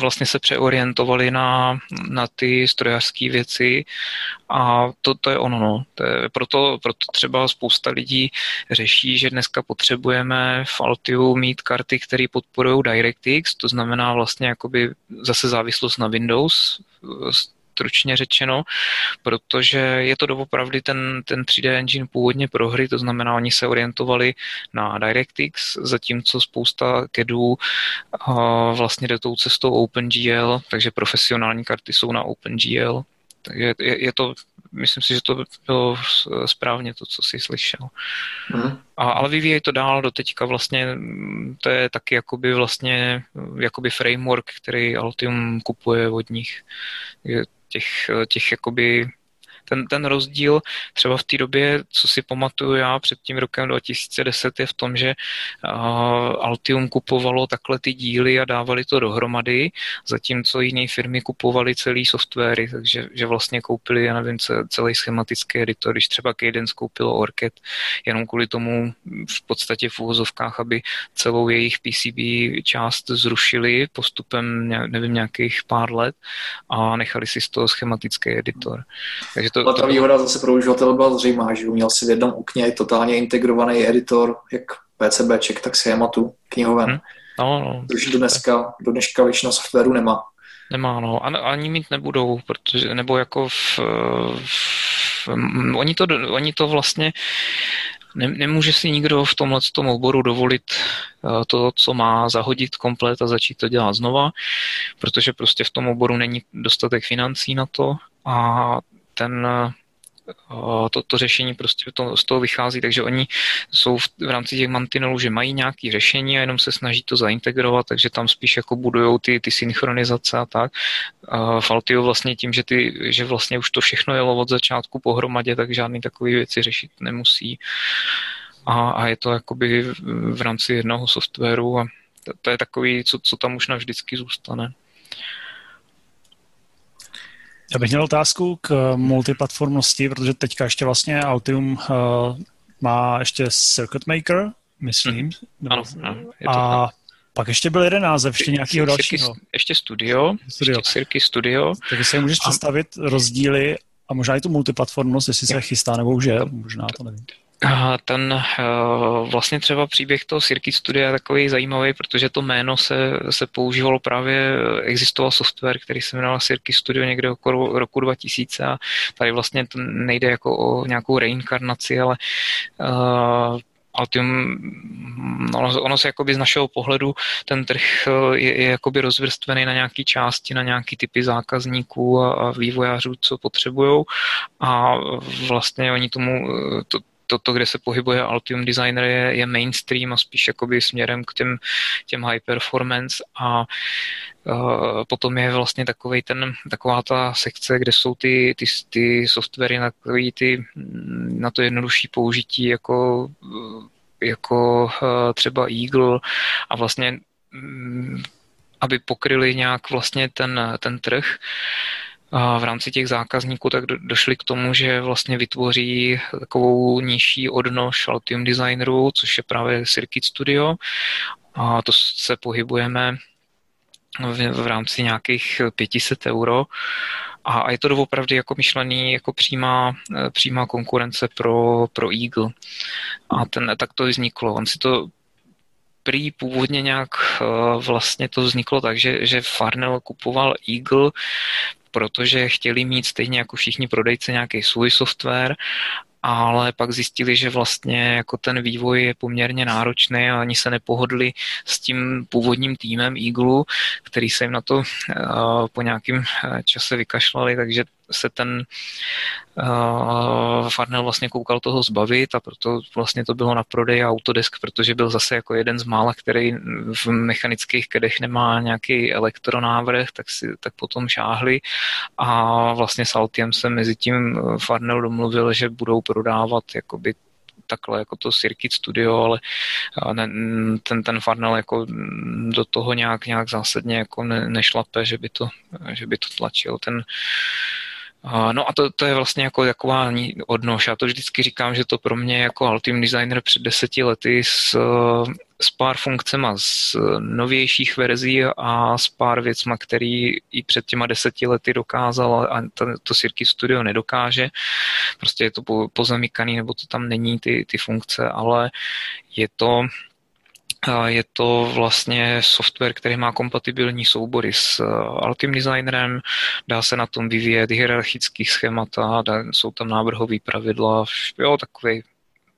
[SPEAKER 3] vlastně se přeorientovali na, na ty strojařské věci a to, to je ono. No. To je, proto, proto třeba spousta lidí řeší, že dneska potřebujeme v Altiu mít karty, které podporují DirectX, to znamená vlastně jakoby zase závislost na Windows stručně řečeno, protože je to doopravdy ten, ten 3D engine původně pro hry, to znamená, oni se orientovali na DirectX, zatímco spousta CADů vlastně jde tou cestou OpenGL, takže profesionální karty jsou na OpenGL, takže je, je to, myslím si, že to bylo správně to, co jsi slyšel. Mm. A, ale vyvíjejí to dál do teďka vlastně, to je taky jakoby vlastně jakoby framework, který Altium kupuje od nich. Je těch, těch jakoby ten, ten rozdíl třeba v té době, co si pamatuju já před tím rokem 2010, je v tom, že uh, Altium kupovalo takhle ty díly a dávali to dohromady, zatímco jiné firmy kupovali celý softwary, takže že vlastně koupili, já nevím, celý schematický editor, když třeba Cadence koupilo Orchid, jenom kvůli tomu v podstatě v úvozovkách, aby celou jejich PCB část zrušili postupem, nevím, nějakých pár let a nechali si z toho schematický editor.
[SPEAKER 2] Takže to, Ale ta výhoda zase pro uživatele byla zřejmá, že měl si v jednom okně totálně integrovaný editor, jak PCBček, tak schématu knihoven. Hmm. No, no. Což do dneska, do dneška většina softwaru nemá.
[SPEAKER 3] Nemá, no. A, ani mít nebudou, protože, nebo jako v, v, oni, to, oni to vlastně ne, nemůže si nikdo v tomhle tom oboru dovolit eh, to, co má, zahodit komplet a začít to dělat znova, protože prostě v tom oboru není dostatek financí na to a ten to, to řešení prostě to, z toho vychází, takže oni jsou v, v rámci těch mantinelů, že mají nějaké řešení a jenom se snaží to zaintegrovat, takže tam spíš jako budují ty, ty synchronizace a tak. A Faltio vlastně tím, že, ty, že vlastně už to všechno jelo od začátku pohromadě, tak žádný takové věci řešit nemusí. A, a je to jakoby v rámci jednoho softwaru a to, to je takový, co, co tam už navždycky zůstane.
[SPEAKER 1] Já bych měl otázku k multiplatformnosti, protože teďka ještě vlastně Altium uh, má ještě Circuit Maker, myslím.
[SPEAKER 3] Hmm. Ano, ano,
[SPEAKER 1] a Pak ještě byl jeden název, ještě nějakého dalšího.
[SPEAKER 3] Ještě Studio, studio. ještě Cirky Studio.
[SPEAKER 1] Takže si můžeš a... představit rozdíly a možná i tu multiplatformnost, jestli se chystá, nebo už je, možná to nevím.
[SPEAKER 3] Ten uh, vlastně třeba příběh toho Circuit Studia je takový zajímavý, protože to jméno se, se používalo právě, existoval software, který se jmenoval Circuit Studio někde okolo roku 2000 a tady vlastně to nejde jako o nějakou reinkarnaci, ale uh, Altium, ono, ono se jakoby z našeho pohledu ten trh je, je jakoby rozvrstvený na nějaké části, na nějaké typy zákazníků a, a vývojářů, co potřebují a vlastně oni tomu to, to, kde se pohybuje Altium Designer, je, je mainstream a spíš jakoby směrem k těm, těm high performance a uh, potom je vlastně takový ten, taková ta sekce, kde jsou ty, ty, ty softwary na, ty, na to jednodušší použití jako, jako uh, třeba Eagle a vlastně um, aby pokryli nějak vlastně ten, ten trh, v rámci těch zákazníků tak došli k tomu, že vlastně vytvoří takovou nižší odnož Altium Designerů, což je právě Circuit Studio. A to se pohybujeme v, v rámci nějakých 500 euro. A je to doopravdy jako myšlený jako přímá, přímá konkurence pro, pro Eagle. A ten, tak to vzniklo. On si to prý původně nějak vlastně to vzniklo tak, že, že Farnell kupoval Eagle protože chtěli mít stejně jako všichni prodejci nějaký svůj software ale pak zjistili, že vlastně jako ten vývoj je poměrně náročný a ani se nepohodli s tím původním týmem Eagle, který se jim na to eh, po nějakém eh, čase vykašlali, takže se ten uh, Farnell vlastně koukal toho zbavit a proto vlastně to bylo na prodej Autodesk, protože byl zase jako jeden z mála, který v mechanických kedech nemá nějaký elektronávrh, tak, si, tak potom šáhli a vlastně s Altiem se mezi tím Farnell domluvil, že budou prodávat jakoby takhle jako to Circuit Studio, ale ne, ten, ten Farnell jako do toho nějak, nějak zásadně jako ne, nešlape, že by to, že by to tlačil. Ten, No a to, to je vlastně jako taková odnož. Já to vždycky říkám, že to pro mě jako Ultimate Designer před deseti lety s, s pár funkcema z novějších verzí a s pár věcma, který i před těma deseti lety dokázal a to, to Circuit Studio nedokáže. Prostě je to pozamykaný, nebo to tam není ty, ty funkce, ale je to je to vlastně software, který má kompatibilní soubory s eh, Altim Designerem, dá se na tom vyvíjet hierarchický schémata, jsou tam návrhové pravidla, jo, takový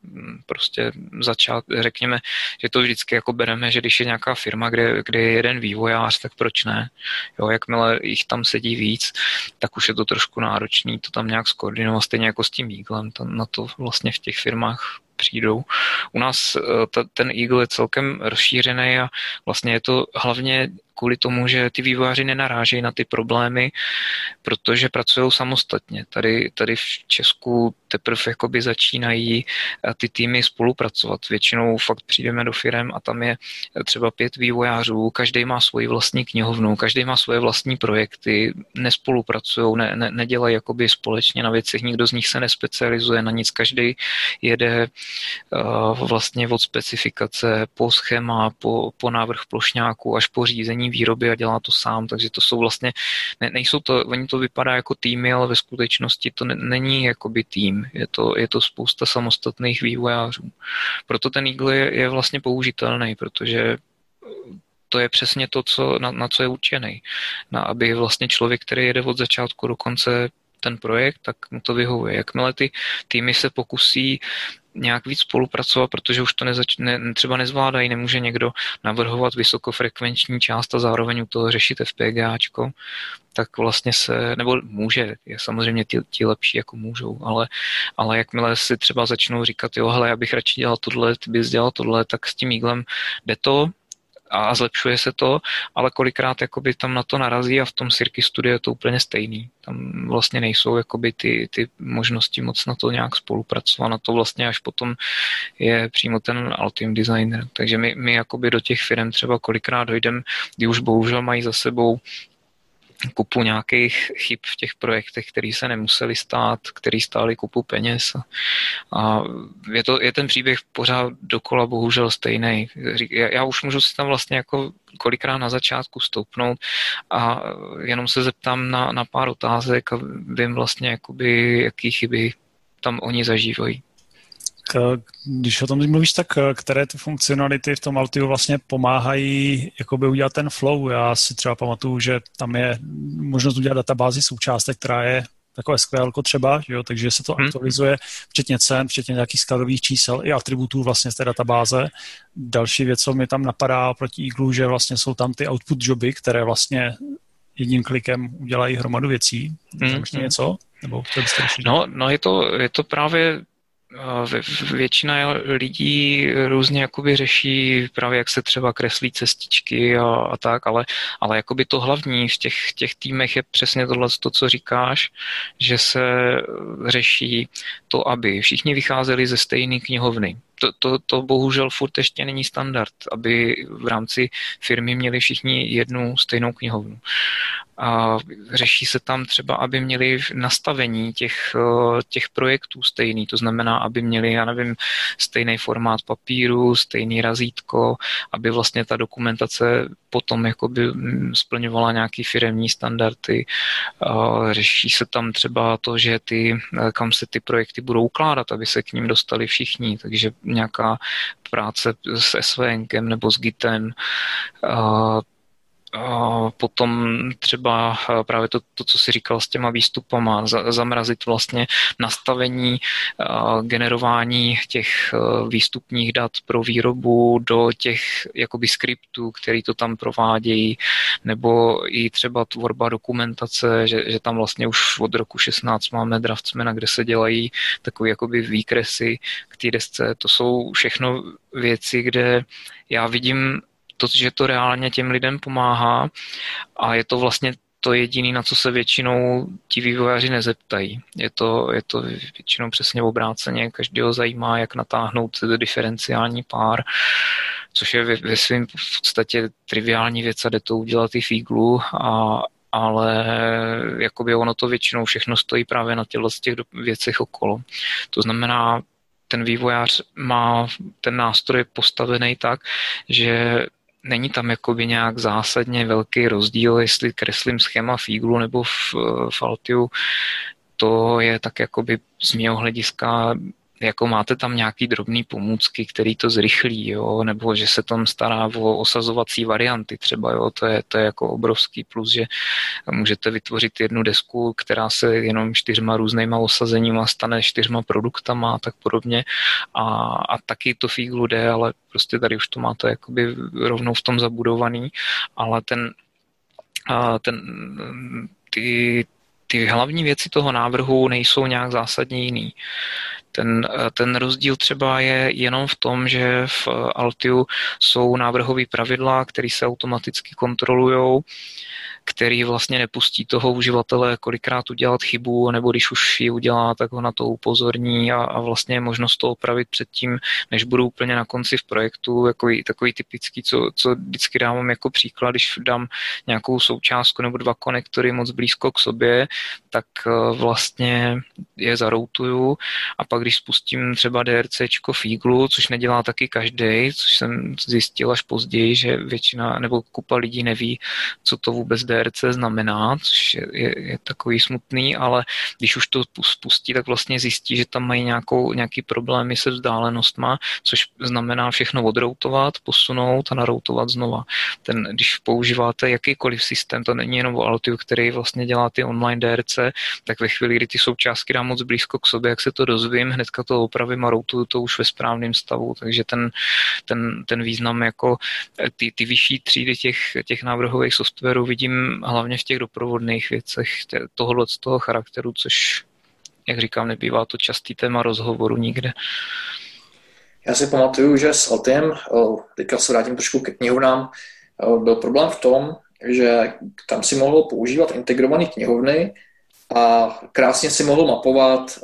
[SPEAKER 3] mm, prostě začát, řekněme, že to vždycky jako bereme, že když je nějaká firma, kde, kde je jeden vývojář, tak proč ne? Jo, jakmile jich tam sedí víc, tak už je to trošku náročný to tam nějak skoordinovat, stejně jako s tím Eaglem, na to vlastně v těch firmách přijdou. U nás eh, ten Eagle je celkem rozšířený a vlastně je to hlavně kvůli tomu, že ty vývojáři nenarážejí na ty problémy, protože pracují samostatně. Tady, tady v Česku teprve jakoby začínají eh, ty týmy spolupracovat. Většinou fakt přijdeme do firm a tam je eh, třeba pět vývojářů, každý má svoji vlastní knihovnu, každý má svoje vlastní projekty, nespolupracují, ne, ne, nedělají jakoby společně na věcech, nikdo z nich se nespecializuje na nic, každý jede uh, vlastně od specifikace po schéma, po, po návrh plošňáku až po řízení výroby a dělá to sám, takže to jsou vlastně, ne, nejsou to, oni to vypadá jako týmy, ale ve skutečnosti to ne, není jakoby tým, je to, je to spousta samostatných vývojářů. Proto ten Eagle je, je vlastně použitelný, protože to je přesně to, co, na, na co je určený. Na, aby vlastně člověk, který jede od začátku do konce ten projekt, tak mu to vyhovuje. Jakmile ty týmy se pokusí nějak víc spolupracovat, protože už to nezač- ne, třeba nezvládají, nemůže někdo navrhovat vysokofrekvenční část a zároveň u toho řešit FPGAčko, tak vlastně se, nebo může, je samozřejmě ti, ti lepší jako můžou, ale, ale jakmile si třeba začnou říkat, jo, hele, já bych radši dělal tohle, ty bys dělal tohle, tak s tím Eaglem jde to, a zlepšuje se to, ale kolikrát jakoby tam na to narazí a v tom Cirky Studio je to úplně stejný. Tam vlastně nejsou jakoby ty, ty možnosti moc na to nějak spolupracovat, na to vlastně až potom je přímo ten Altium designer. Takže my, my jakoby do těch firm třeba kolikrát dojdeme, kdy už bohužel mají za sebou kupu nějakých chyb v těch projektech, které se nemuseli stát, které stály kupu peněz. A je, to, je ten příběh pořád dokola bohužel stejný. Já, já už můžu si tam vlastně jako kolikrát na začátku stoupnout a jenom se zeptám na, na pár otázek a vím vlastně, jakoby, jaký chyby tam oni zažívají.
[SPEAKER 1] Když o tom mluvíš, tak které ty funkcionality v tom Altiu vlastně pomáhají jakoby udělat ten flow? Já si třeba pamatuju, že tam je možnost udělat databázi součástek, která je takové SQL třeba, jo, takže se to hmm. aktualizuje, včetně cen, včetně nějakých skladových čísel i atributů vlastně z té databáze. Další věc, co mi tam napadá proti Eagle, že vlastně jsou tam ty output joby, které vlastně jedním klikem udělají hromadu věcí. Hmm. Ještě něco? Nebo
[SPEAKER 3] no, no je, to, je to právě většina lidí různě jakoby řeší právě, jak se třeba kreslí cestičky a, a tak, ale, ale jakoby to hlavní v těch, těch týmech je přesně tohle, to, co říkáš, že se řeší to, aby všichni vycházeli ze stejné knihovny to, to, to bohužel furt ještě není standard, aby v rámci firmy měli všichni jednu stejnou knihovnu. A řeší se tam třeba, aby měli nastavení těch, eh, těch projektů stejný, to znamená, aby měli, já nevím, stejný formát papíru, stejný razítko, aby vlastně ta dokumentace potom jakoby mm, splňovala nějaký firemní standardy. Řeší se tam třeba to, že ty, eh, kam se ty projekty budou ukládat, aby se k ním dostali všichni, takže nějaká práce s SVNkem nebo s Gitem, potom třeba právě to, to, co si říkal s těma výstupama, zamrazit vlastně nastavení generování těch výstupních dat pro výrobu do těch jakoby skriptů, který to tam provádějí, nebo i třeba tvorba dokumentace, že, že tam vlastně už od roku 16 máme draftsmana, kde se dělají takové jakoby výkresy k té desce. To jsou všechno věci, kde já vidím to, že to reálně těm lidem pomáhá a je to vlastně to jediné, na co se většinou ti vývojáři nezeptají. Je to, je to většinou přesně obráceně, každého zajímá, jak natáhnout diferenciální pár, což je ve, svém v podstatě triviální věc a jde to udělat i v a, ale jakoby ono to většinou všechno stojí právě na těchto těch věcech okolo. To znamená, ten vývojář má ten nástroj postavený tak, že není tam jakoby nějak zásadně velký rozdíl, jestli kreslím schéma v Eagle nebo v, v Altiu. To je tak jakoby z mého hlediska jako máte tam nějaký drobný pomůcky, který to zrychlí, jo, nebo že se tam stará o osazovací varianty třeba, jo, to je, to je jako obrovský plus, že můžete vytvořit jednu desku, která se jenom čtyřma různýma osazeníma stane čtyřma produktama a tak podobně. A, a taky to fíglu jde, ale prostě tady už to máte jakoby rovnou v tom zabudovaný, ale ten, a ten ty, ty hlavní věci toho návrhu nejsou nějak zásadně jiný. Ten, ten rozdíl třeba je jenom v tom, že v Altiu jsou návrhové pravidla, které se automaticky kontrolují který vlastně nepustí toho uživatele kolikrát udělat chybu, nebo když už ji udělá, tak ho na to upozorní a, a vlastně je možnost to opravit předtím, než budu úplně na konci v projektu, jako takový typický, co, co vždycky dávám jako příklad, když dám nějakou součástku nebo dva konektory moc blízko k sobě, tak eh, vlastně je zaroutuju a pak když spustím třeba DRC v Eagle, což nedělá taky každý, což jsem zjistil až později, že většina nebo kupa lidí neví, co to vůbec DRC znamená, což je, je, je takový smutný, ale když už to spustí, tak vlastně zjistí, že tam mají nějakou, nějaký problémy se vzdálenostma, což znamená všechno odroutovat, posunout a naroutovat znova. Ten, když používáte jakýkoliv systém, to není jenom Altiu, který vlastně dělá ty online DRC, tak ve chvíli, kdy ty součástky dám moc blízko k sobě, jak se to dozvím, hnedka to opravím a routuju to už ve správném stavu, takže ten, ten, ten význam jako ty, ty vyšší třídy těch, těch návrhových softwarů vidím hlavně v těch doprovodných věcech tohohle z toho charakteru, což, jak říkám, nebývá to častý téma rozhovoru nikde.
[SPEAKER 2] Já si pamatuju, že s Altiem, teďka se vrátím trošku ke knihovnám, byl problém v tom, že tam si mohl používat integrované knihovny a krásně si mohl mapovat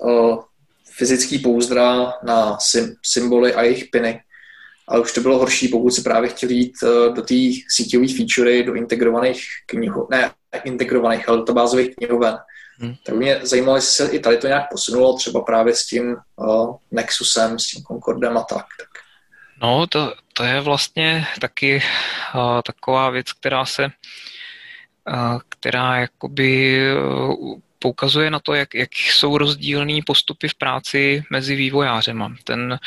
[SPEAKER 2] fyzický pouzdra na symboly a jejich piny ale už to bylo horší, pokud si právě chtěli jít uh, do té síťové featurey, do integrovaných knihu, ne, integrovaných, ale databázových knihoven. Hmm. Tak mě zajímalo, jestli se i tady to nějak posunulo, třeba právě s tím uh, Nexusem, s tím Concordem a tak. tak.
[SPEAKER 3] No, to, to je vlastně taky uh, taková věc, která se uh, která jakoby uh, poukazuje na to, jak, jak jsou rozdílné postupy v práci mezi vývojářema. Ten,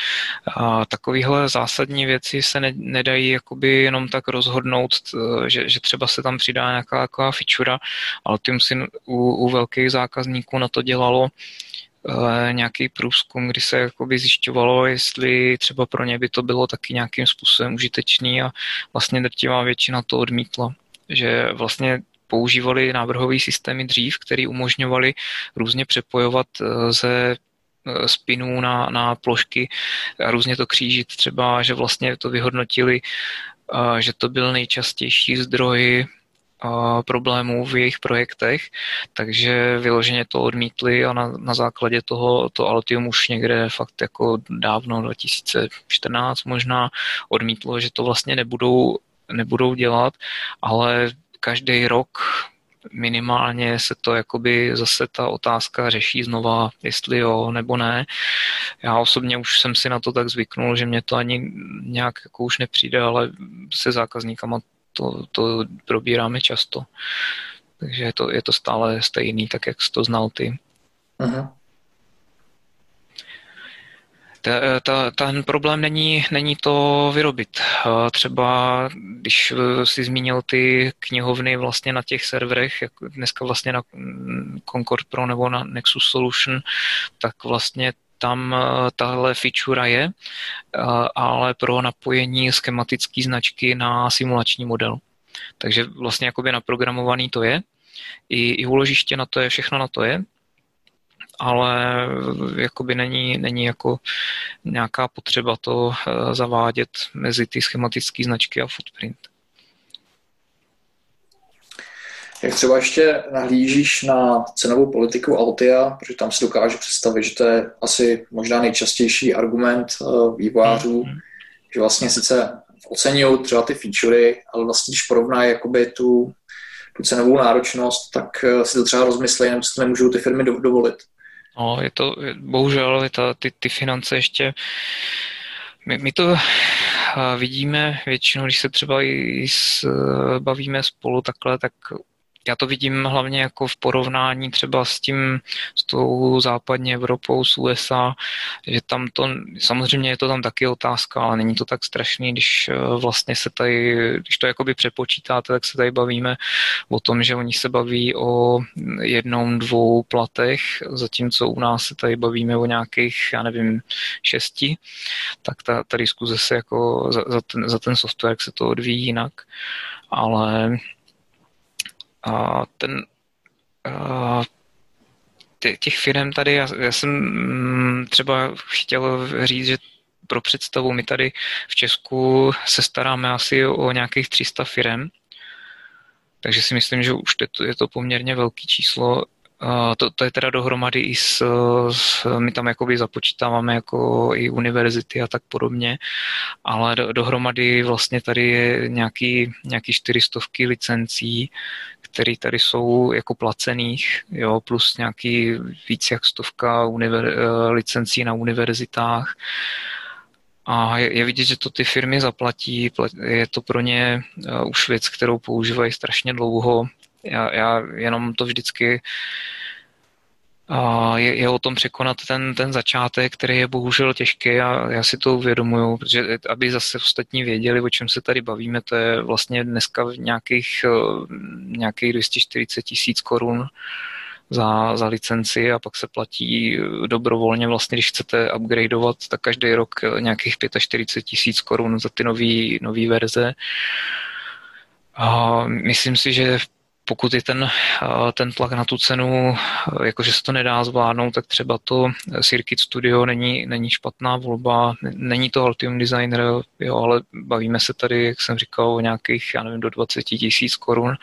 [SPEAKER 3] a, takovýhle zásadní věci se ne, nedají jakoby jenom tak rozhodnout, že, že třeba se tam přidá nějaká taková feature, ale tím si u, u velkých zákazníků na to dělalo nějaký průzkum, kdy se jakoby zjišťovalo, jestli třeba pro ně by to bylo taky nějakým způsobem užitečný a vlastně drtivá většina to odmítla že vlastně používali návrhové systémy dřív, které umožňovaly různě přepojovat eh, ze eh, spinů na, na plošky a různě to křížit. Třeba, že vlastně to vyhodnotili, eh, že to byl nejčastější zdroj problémů v jejich projektech, takže vyloženě to odmítli a na, na základě toho to Altium už někde fakt jako dávno 2014 možná odmítlo, že to vlastně nebudou, nebudou dělat, ale každý rok minimálně se to jakoby zase ta otázka řeší znova, jestli jo nebo ne. Já osobně už jsem si na to tak zvyknul, že mě to ani nějak jako už nepřijde, ale se zákazníkama to, to probíráme často. Takže je to, je to stále stejný, tak jak jsi to znal ty. Uh-huh ta, ta, ten problém není, není to vyrobit. Třeba když si zmínil ty knihovny vlastně na těch serverech, jak dneska vlastně na Concord Pro nebo na Nexus Solution, tak vlastně tam tahle feature je, ale pro napojení schematické značky na simulační model. Takže vlastně jakoby naprogramovaný to je. I, i úložiště na to je, všechno na to je, ale jakoby není, není jako nějaká potřeba to eh, zavádět mezi ty schematické značky a footprint.
[SPEAKER 2] Jak třeba ještě nahlížíš na cenovou politiku Altia, protože tam si dokážu představit, že to je asi možná nejčastější argument eh, vývojářů, mm-hmm. že vlastně sice oceňují třeba ty featurey, ale vlastně když porovnají jakoby tu, tu cenovou náročnost, tak eh, si to třeba rozmyslejí, nebo si to nemůžou ty firmy dovolit.
[SPEAKER 3] No, je to, bohužel, je to, ty, ty finance ještě, my, my to vidíme většinou, když se třeba i s, bavíme spolu takhle, tak já to vidím hlavně jako v porovnání třeba s tím, s tou západní Evropou, s USA, že tam to, samozřejmě je to tam taky otázka, ale není to tak strašný, když eh, vlastně se tady, když to jakoby přepočítáte, tak se tady bavíme o tom, že oni se baví o jednou, dvou platech, zatímco u nás se tady bavíme o nějakých, já nevím, šesti, tak ta, ta diskuze se jako za, za, ten, za ten software se to odvíjí jinak, ale a ten a těch firm tady, já, já jsem mm, třeba chtěl říct, že pro představu, my tady v Česku se staráme asi o nějakých 300 firm, takže si myslím, že už je to, je to poměrně velký číslo to, to je teda dohromady i s, s, my tam jakoby započítáváme jako i univerzity a tak podobně, ale do, dohromady vlastně tady je nějaký, nějaký čtyřistovky licencí, které tady jsou jako placených, jo, plus nějaký víc jak stovka univer, eh, licencí na univerzitách. A je, je vidět, že to ty firmy zaplatí, je to pro ně uh, už věc, kterou používají strašně dlouho, já, já jenom to vždycky a je, je o tom překonat ten, ten začátek, který je bohužel těžký a já si to uvědomuju, protože aby zase ostatní věděli, o čem se tady bavíme, to je vlastně dneska v nějakých, eh, nějakých 240 tisíc korun za, za licenci a pak se platí dobrovolně vlastně, když chcete upgradeovat, tak každý rok nějakých 45 tisíc korun za ty nové verze. A myslím si, že pokud je ten, ten tlak na tu cenu, jakože se to nedá zvládnout, tak třeba to Circuit Studio není, není špatná volba, není to Altium Designer, jo, ale bavíme se tady, jak jsem říkal, o nějakých, já nevím, do 20 tisíc korun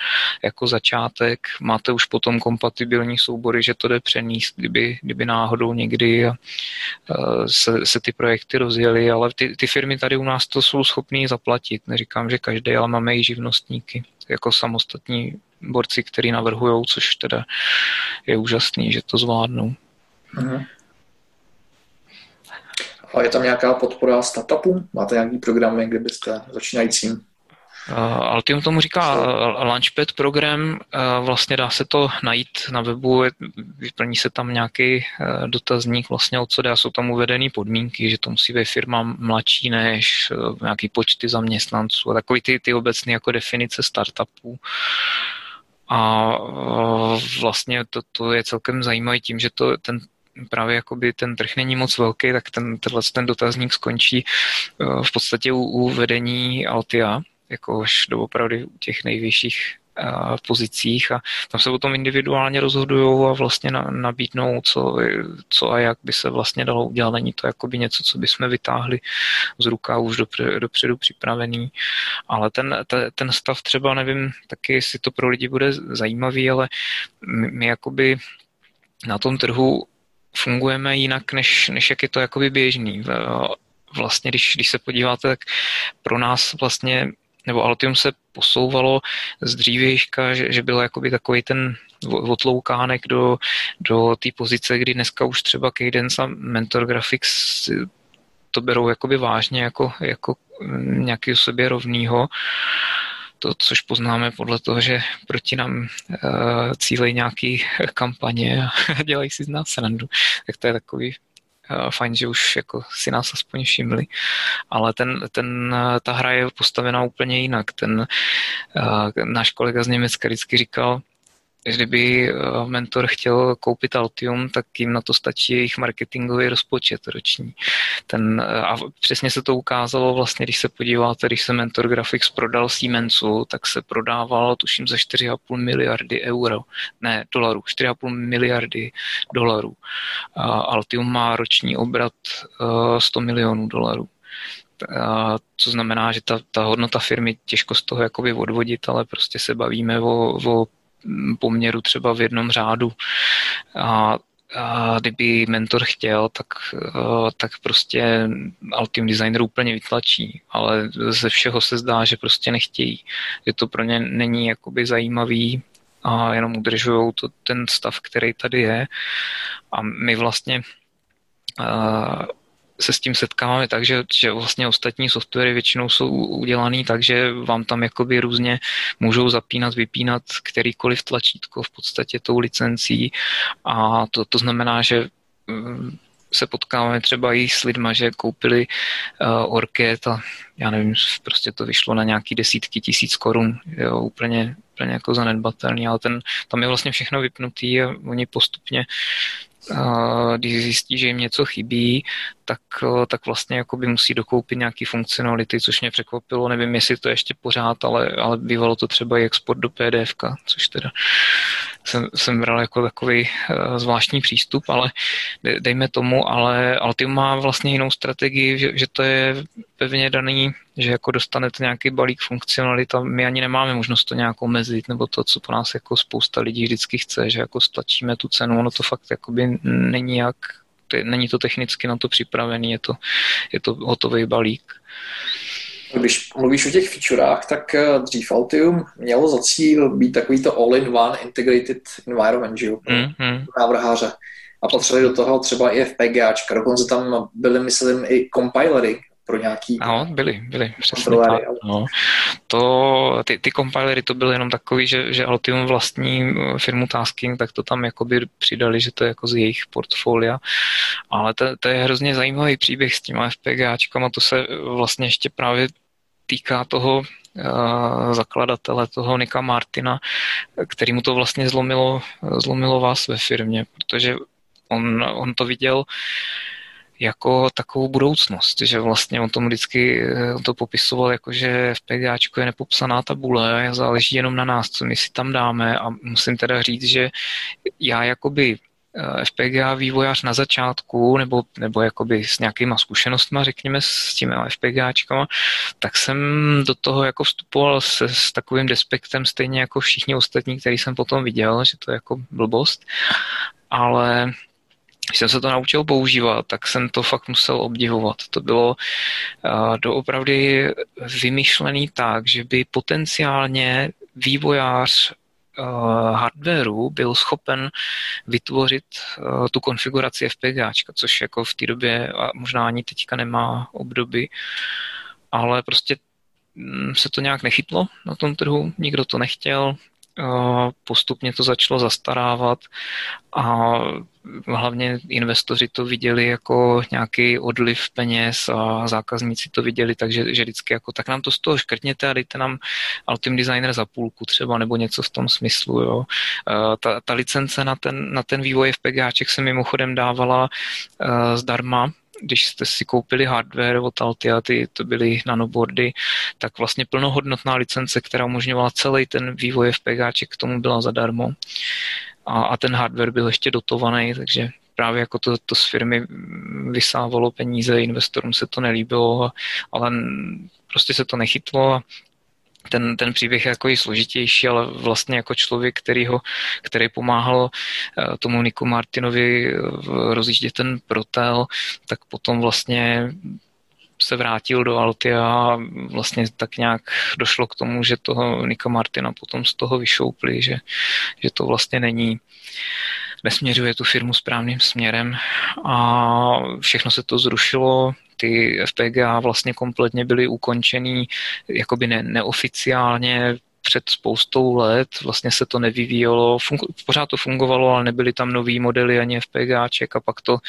[SPEAKER 3] jako začátek. Máte už potom kompatibilní soubory, že to jde přenést, kdyby, kdyby náhodou někdy se, se ty projekty rozjeli, ale ty, ty firmy tady u nás to jsou schopný zaplatit. Neříkám, že každý, ale máme i živnostníky jako samostatní borci, kteří navrhují, což teda je úžasný, že to zvládnou. Uh-huh.
[SPEAKER 2] A je tam nějaká podpora startupů? Máte nějaký programy, kde byste začínajícím
[SPEAKER 3] Uh, Altium tomu říká uh, Launchpad program, uh, vlastně dá se to najít na webu, vyplní se tam nějaký uh, dotazník vlastně od co dá, jsou tam uvedené podmínky, že to musí být firma mladší než uh, nějaký počty zaměstnanců a takový ty, ty obecné jako definice startupů. A uh, vlastně to, to je celkem zajímavé tím, že to, ten, právě jakoby ten trh není moc velký, tak ten, tenhle ten dotazník skončí v podstatě u, u vedení Altia, jako až doopravdy u těch nejvyšších pozicích a tam se o tom individuálně rozhodují a vlastně na, nabídnou, co, co a jak by se vlastně dalo udělat. Není to jakoby něco, co bychom vytáhli z ruká už dopředu, připravený, ale ten, te, ten stav třeba, nevím taky, jestli to pro lidi bude zajímavý, ale my, my jakoby na tom trhu fungujeme jinak, než, než jak je to jakoby běžný. Vlastně, když, když se podíváte, tak pro nás vlastně nebo Altium se posouvalo z dřívějška, že, že byl jakoby takový ten otloukánek do, do té pozice, kdy dneska už třeba Cadence a Mentor Graphics to berou jakoby vážně jako, jako nějaký sobě rovnýho. To, což poznáme podle toho, že proti nám uh, cílejí nějaký kampaně a <laughs> dělají si z nás srandu. Tak to je takový Eh, fajn, že už jako si nás aspoň všimli, ale ten, ten, eh, ta hra je postavená úplně jinak. Ten uh, náš kolega z Německa vždycky říkal, kdyby eh, mentor chtěl koupit Altium, tak jim na to stačí jejich marketingový rozpočet roční. Ten, eh, a přesně se to ukázalo vlastně, když se podíváte, když se Mentor Graphics prodal Siemensu, tak se prodával tuším za 4,5 miliardy euro, ne dolarů, 4,5 miliardy dolarů. A Altium má roční obrat 100 eh, milionů dolarů. co znamená, že ta, ta hodnota firmy těžko z toho jakoby odvodit, ale prostě se bavíme o, o poměru třeba v jednom řádu. A, a kdyby mentor chtěl, tak, tak prostě Altium Designer úplně vytlačí, ale ze všeho se zdá, že prostě nechtějí. Že to pro ně není jakoby zajímavý a jenom udržují to, ten stav, který tady je. A my vlastně se s tím setkáváme tak, že, že vlastně ostatní softwary většinou jsou udělaný tak, že vám tam jakoby různě můžou zapínat, vypínat kterýkoliv tlačítko v podstatě tou licencí. A to, to znamená, že mm, se potkáváme třeba i s lidma, že koupili uh, Orket a já nevím, prostě to vyšlo na nějaký desítky tisíc korun, jo, úplně, úplně jako zanedbatelný, ale ten, tam je vlastně všechno vypnutý a oni postupně když zjistí, že jim něco chybí, tak, tak vlastně jakoby musí dokoupit nějaký funkcionality, což mě překvapilo. Nevím, jestli to ještě pořád, ale, ale bývalo to třeba i export do PDF, což teda jsem, jsem bral jako takový uh, zvláštní přístup, ale dejme tomu, ale Altium má vlastně jinou strategii, že, že to je pevně daný, že jako dostanete nějaký balík funkcionalit a my ani nemáme možnost to nějak omezit, nebo to, co po nás jako spousta lidí vždycky chce, že jako stlačíme tu cenu, ono to fakt jakoby není jak, není to technicky na to připravený, je to, je to hotový balík.
[SPEAKER 2] Když mluvíš o těch featurách, tak eh, dřív Altium mělo za cíl být takovýto all-in-one integrated environment, že jo, mm-hmm. návrháře. A patřili do toho třeba i FPGAčka, dokonce tam byly, myslím, i compilery pro nějaký...
[SPEAKER 3] Ano, byly, byly, přesně tak. No. To, ty, ty compilery to byly jenom takový, že, že Altium vlastní eh, firmu Tasking, tak to tam jakoby přidali, že to je jako z jejich portfolia. Ale to, to je hrozně zajímavý příběh s těma FPGAčkama, to se vlastně ještě právě týká toho uh, zakladatele, toho Nika Martina, který mu to vlastně zlomilo, zlomilo vás ve firmě, protože on, on to viděl jako takovou budoucnost, že vlastně on tomu vždycky on to popisoval jako, že FPGAčko je nepopsaná tabule, záleží jenom na nás, co my si tam dáme a musím teda říct, že já jakoby Eh, FPGA vývojář na začátku, nebo, nebo jakoby s nějakýma zkušenostmi, řekněme, s těmi FPGAčkama, tak jsem do toho jako vstupoval se, s takovým despektem, stejně jako všichni ostatní, který jsem potom viděl, že to je jako blbost, ale když jsem se to naučil používat, tak jsem to fakt musel obdivovat. To bylo uh, doopravdy vymyšlený tak, že by potenciálně vývojář hardwareu byl schopen vytvořit uh, tu konfiguraci FPGA, což jako v té době a možná ani teďka nemá obdoby, ale prostě mm, se to nějak nechytlo na tom trhu, nikdo to nechtěl, postupně to začalo zastarávat a hlavně investoři to viděli jako nějaký odliv peněz a zákazníci to viděli, takže že vždycky jako tak nám to z toho škrtněte a dejte nám Ultim Designer za půlku třeba nebo něco v tom smyslu. Jo. Ta, ta licence na ten, na ten vývoj FPGáček se mimochodem dávala zdarma když jste si koupili hardware od Altia, ty to byly nanoboardy, tak vlastně plnohodnotná licence, která umožňovala celý ten vývoj FPGáček, k tomu byla zadarmo. A, a ten hardware byl ještě dotovaný, takže právě jako to, to z firmy vysávalo peníze, investorům se to nelíbilo, ale prostě se to nechytlo a ten, ten příběh je jako i složitější, ale vlastně jako člověk, který, ho, který pomáhal eh, tomu Niku Martinovi eh, rozjíždět ten protel, tak potom vlastně se vrátil do Alty a vlastně tak nějak došlo k tomu, že toho Nika Martina potom z toho vyšoupli, že, že to vlastně není nesměřuje tu firmu správným směrem. A všechno se to zrušilo, ty FPGA vlastně kompletně byly ukončený jakoby ne, neoficiálně před spoustou let, vlastně se to nevyvíjelo, fungu, pořád to fungovalo, ale nebyly tam nový modely ani FPGáček a pak to uh,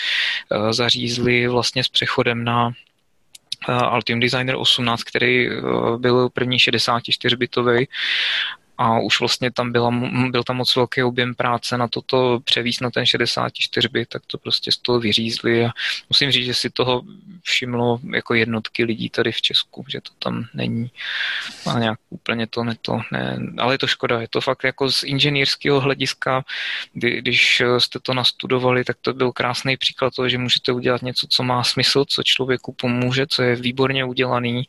[SPEAKER 3] zařízli vlastně s přechodem na Altium Designer 18, který uh, byl první 64-bitový a už vlastně tam byla, byl tam moc velký objem práce na toto převíst na ten 64 bit, tak to prostě z toho vyřízli. A musím říct, že si toho všimlo jako jednotky lidí tady v Česku, že to tam není. A nějak úplně to ne to, ne, ale je to škoda, je to fakt jako z inženýrského hlediska, kdy, když jste to nastudovali, tak to byl krásný příklad toho, že můžete udělat něco, co má smysl, co člověku pomůže, co je výborně udělaný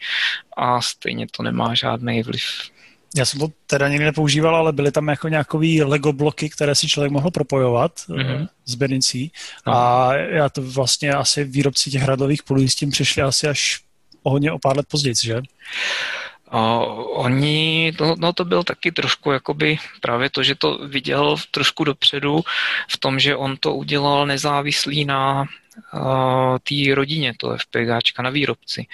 [SPEAKER 3] a stejně to nemá žádný vliv
[SPEAKER 1] já jsem to teda nikdy nepoužíval, ale byly tam jako nějakové Lego bloky, které si člověk mohl propojovat mm-hmm. s Benicí. A já to vlastně asi výrobci těch hradových polí s tím přišli asi až o hodně o pár let později, že?
[SPEAKER 3] Uh, oni, no, no to byl taky trošku jakoby právě to, že to viděl trošku dopředu v tom, že on to udělal nezávislý na té rodině, to FPGáčka na výrobci.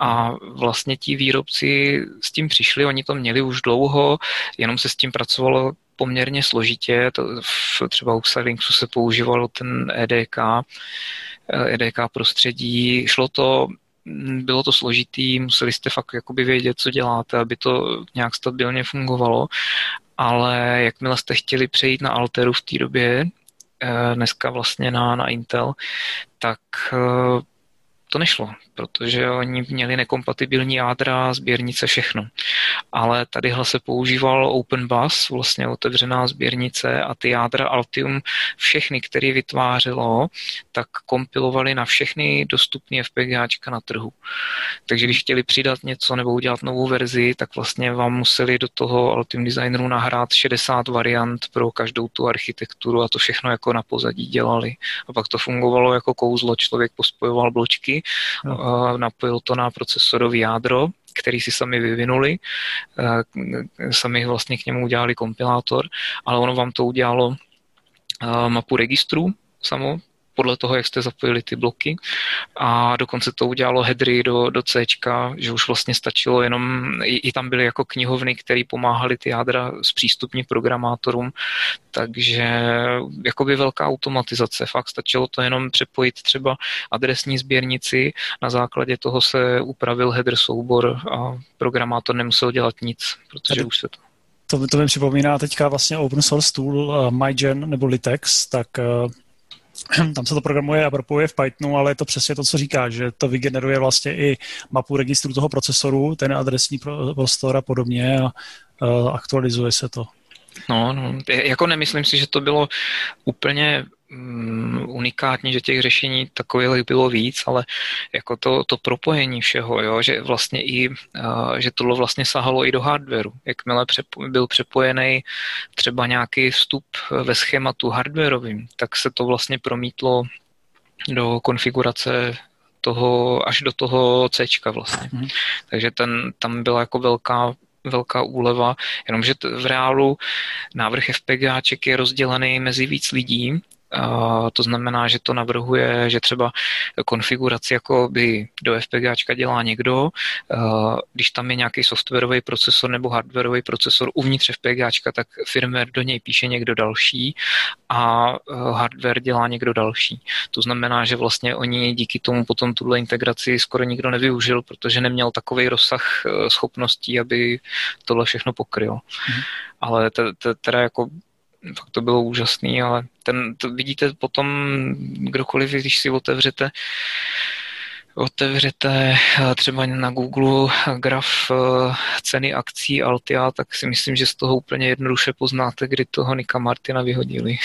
[SPEAKER 3] A vlastně ti výrobci s tím přišli, oni to měli už dlouho, jenom se s tím pracovalo poměrně složitě, to v, třeba u Xilinxu se používalo ten EDK, EDK prostředí, šlo to bylo to složitý, museli jste fakt jakoby vědět, co děláte, aby to nějak stabilně fungovalo, ale jakmile jste chtěli přejít na Alteru v té době, eh, dneska vlastně na, na Intel, tak eh, to nešlo, protože oni měli nekompatibilní jádra, sběrnice, všechno. Ale tadyhle se používal Open Bus, vlastně otevřená sběrnice a ty jádra Altium, všechny, které vytvářelo, tak kompilovali na všechny dostupné FPGAčka na trhu. Takže když chtěli přidat něco nebo udělat novou verzi, tak vlastně vám museli do toho Altium Designeru nahrát 60 variant pro každou tu architekturu a to všechno jako na pozadí dělali. A pak to fungovalo jako kouzlo, člověk pospojoval bločky no. napojil to na procesorový jádro, který si sami vyvinuli, sami vlastně k němu udělali kompilátor, ale ono vám to udělalo mapu registrů samo, podle toho, jak jste zapojili ty bloky. A dokonce to udělalo headry do, do C, že už vlastně stačilo jenom, i, i tam byly jako knihovny, které pomáhaly ty jádra zpřístupnit programátorům, takže jakoby velká automatizace, fakt stačilo to jenom přepojit třeba adresní sběrnici, na základě toho se upravil header soubor a programátor nemusel dělat nic, protože už se to
[SPEAKER 1] to, to mi připomíná teďka vlastně open source tool uh, MyGen nebo Litex, tak uh, tam se to programuje a propojuje v Pythonu, ale je to přesně to, co říká, že to vygeneruje vlastně i mapu registru toho procesoru, ten adresní prostor a podobně a aktualizuje se to.
[SPEAKER 3] No, no, jako nemyslím si, že to bylo úplně um, unikátní, že těch řešení takových bylo víc, ale jako to, to propojení všeho, jo, že vlastně i, uh, že tohle vlastně sahalo i do hardwareu. Jakmile přepo, byl přepojený třeba nějaký vstup ve schématu hardwareovým, tak se to vlastně promítlo do konfigurace toho, až do toho C vlastně. Mm. Takže ten, tam byla jako velká velká úleva, jenomže v reálu návrh FPGAček je rozdělený mezi víc lidí to znamená, že to navrhuje, že třeba konfiguraci jako by do FPGAčka dělá někdo, když tam je nějaký softwarový procesor nebo hardwarový procesor uvnitř FPGAčka, tak firmware do něj píše někdo další a hardware dělá někdo další. To znamená, že vlastně oni díky tomu potom tuhle integraci skoro nikdo nevyužil, protože neměl takový rozsah e, schopností, aby tohle všechno pokryl. Mm. Ale teda jako fakt to bylo úžasný, ale ten, to vidíte potom, kdokoliv, když si otevřete otevřete eh, třeba na Google graf eh, ceny akcí Altia, tak si myslím, že z toho úplně jednoduše poznáte, kdy toho Nika Martina vyhodili.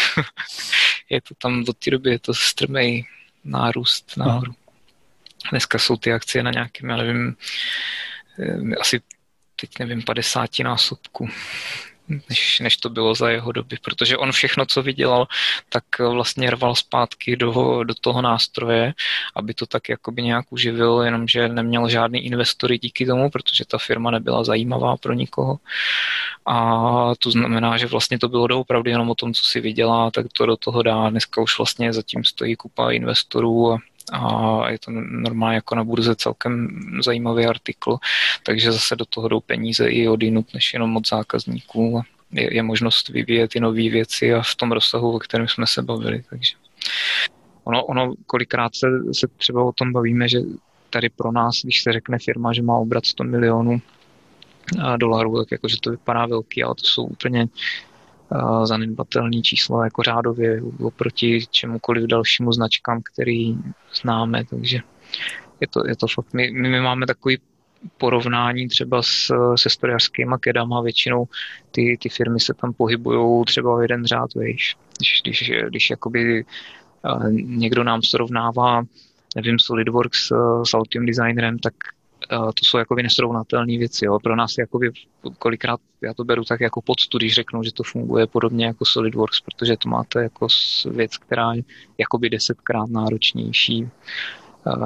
[SPEAKER 3] <laughs> je to tam do té doby, je to strmej nárůst nahoru. Dneska jsou ty akcie na nějakém, já nevím, eh, asi teď nevím, 50 násobku než, než to bylo za jeho doby, protože on všechno, co vydělal, tak vlastně rval zpátky do, do toho nástroje, aby to tak jakoby nějak uživil, jenomže neměl žádný investory díky tomu, protože ta firma nebyla zajímavá pro nikoho. A to znamená, že vlastně to bylo doopravdy jenom o tom, co si vydělá, tak to do toho dá. Dneska už vlastně zatím stojí kupa investorů a a je to normálně jako na burze celkem zajímavý artikl, takže zase do toho jdou peníze i odinut, než jenom od zákazníků. Je, je možnost vyvíjet i nové věci a v tom rozsahu, o kterém jsme se bavili. Takže ono, ono kolikrát se, se třeba o tom bavíme, že tady pro nás, když se řekne firma, že má obrat 100 milionů dolarů, tak jakože to vypadá velký, ale to jsou úplně zanedbatelné číslo jako řádově oproti čemukoliv dalšímu značkám, který známe, takže je to, je to fakt, my, my máme takový porovnání třeba s, se strojařskýma kedama, většinou ty, ty firmy se tam pohybují třeba o jeden řád vejš. Když, když, když jakoby někdo nám srovnává nevím, SolidWorks s Altium Designerem, tak to jsou jakoby nesrovnatelné věci. Jo. Pro nás jakoby kolikrát já to beru tak jako podstu, když řeknou, že to funguje podobně jako SolidWorks, protože to máte jako věc, která je jakoby desetkrát náročnější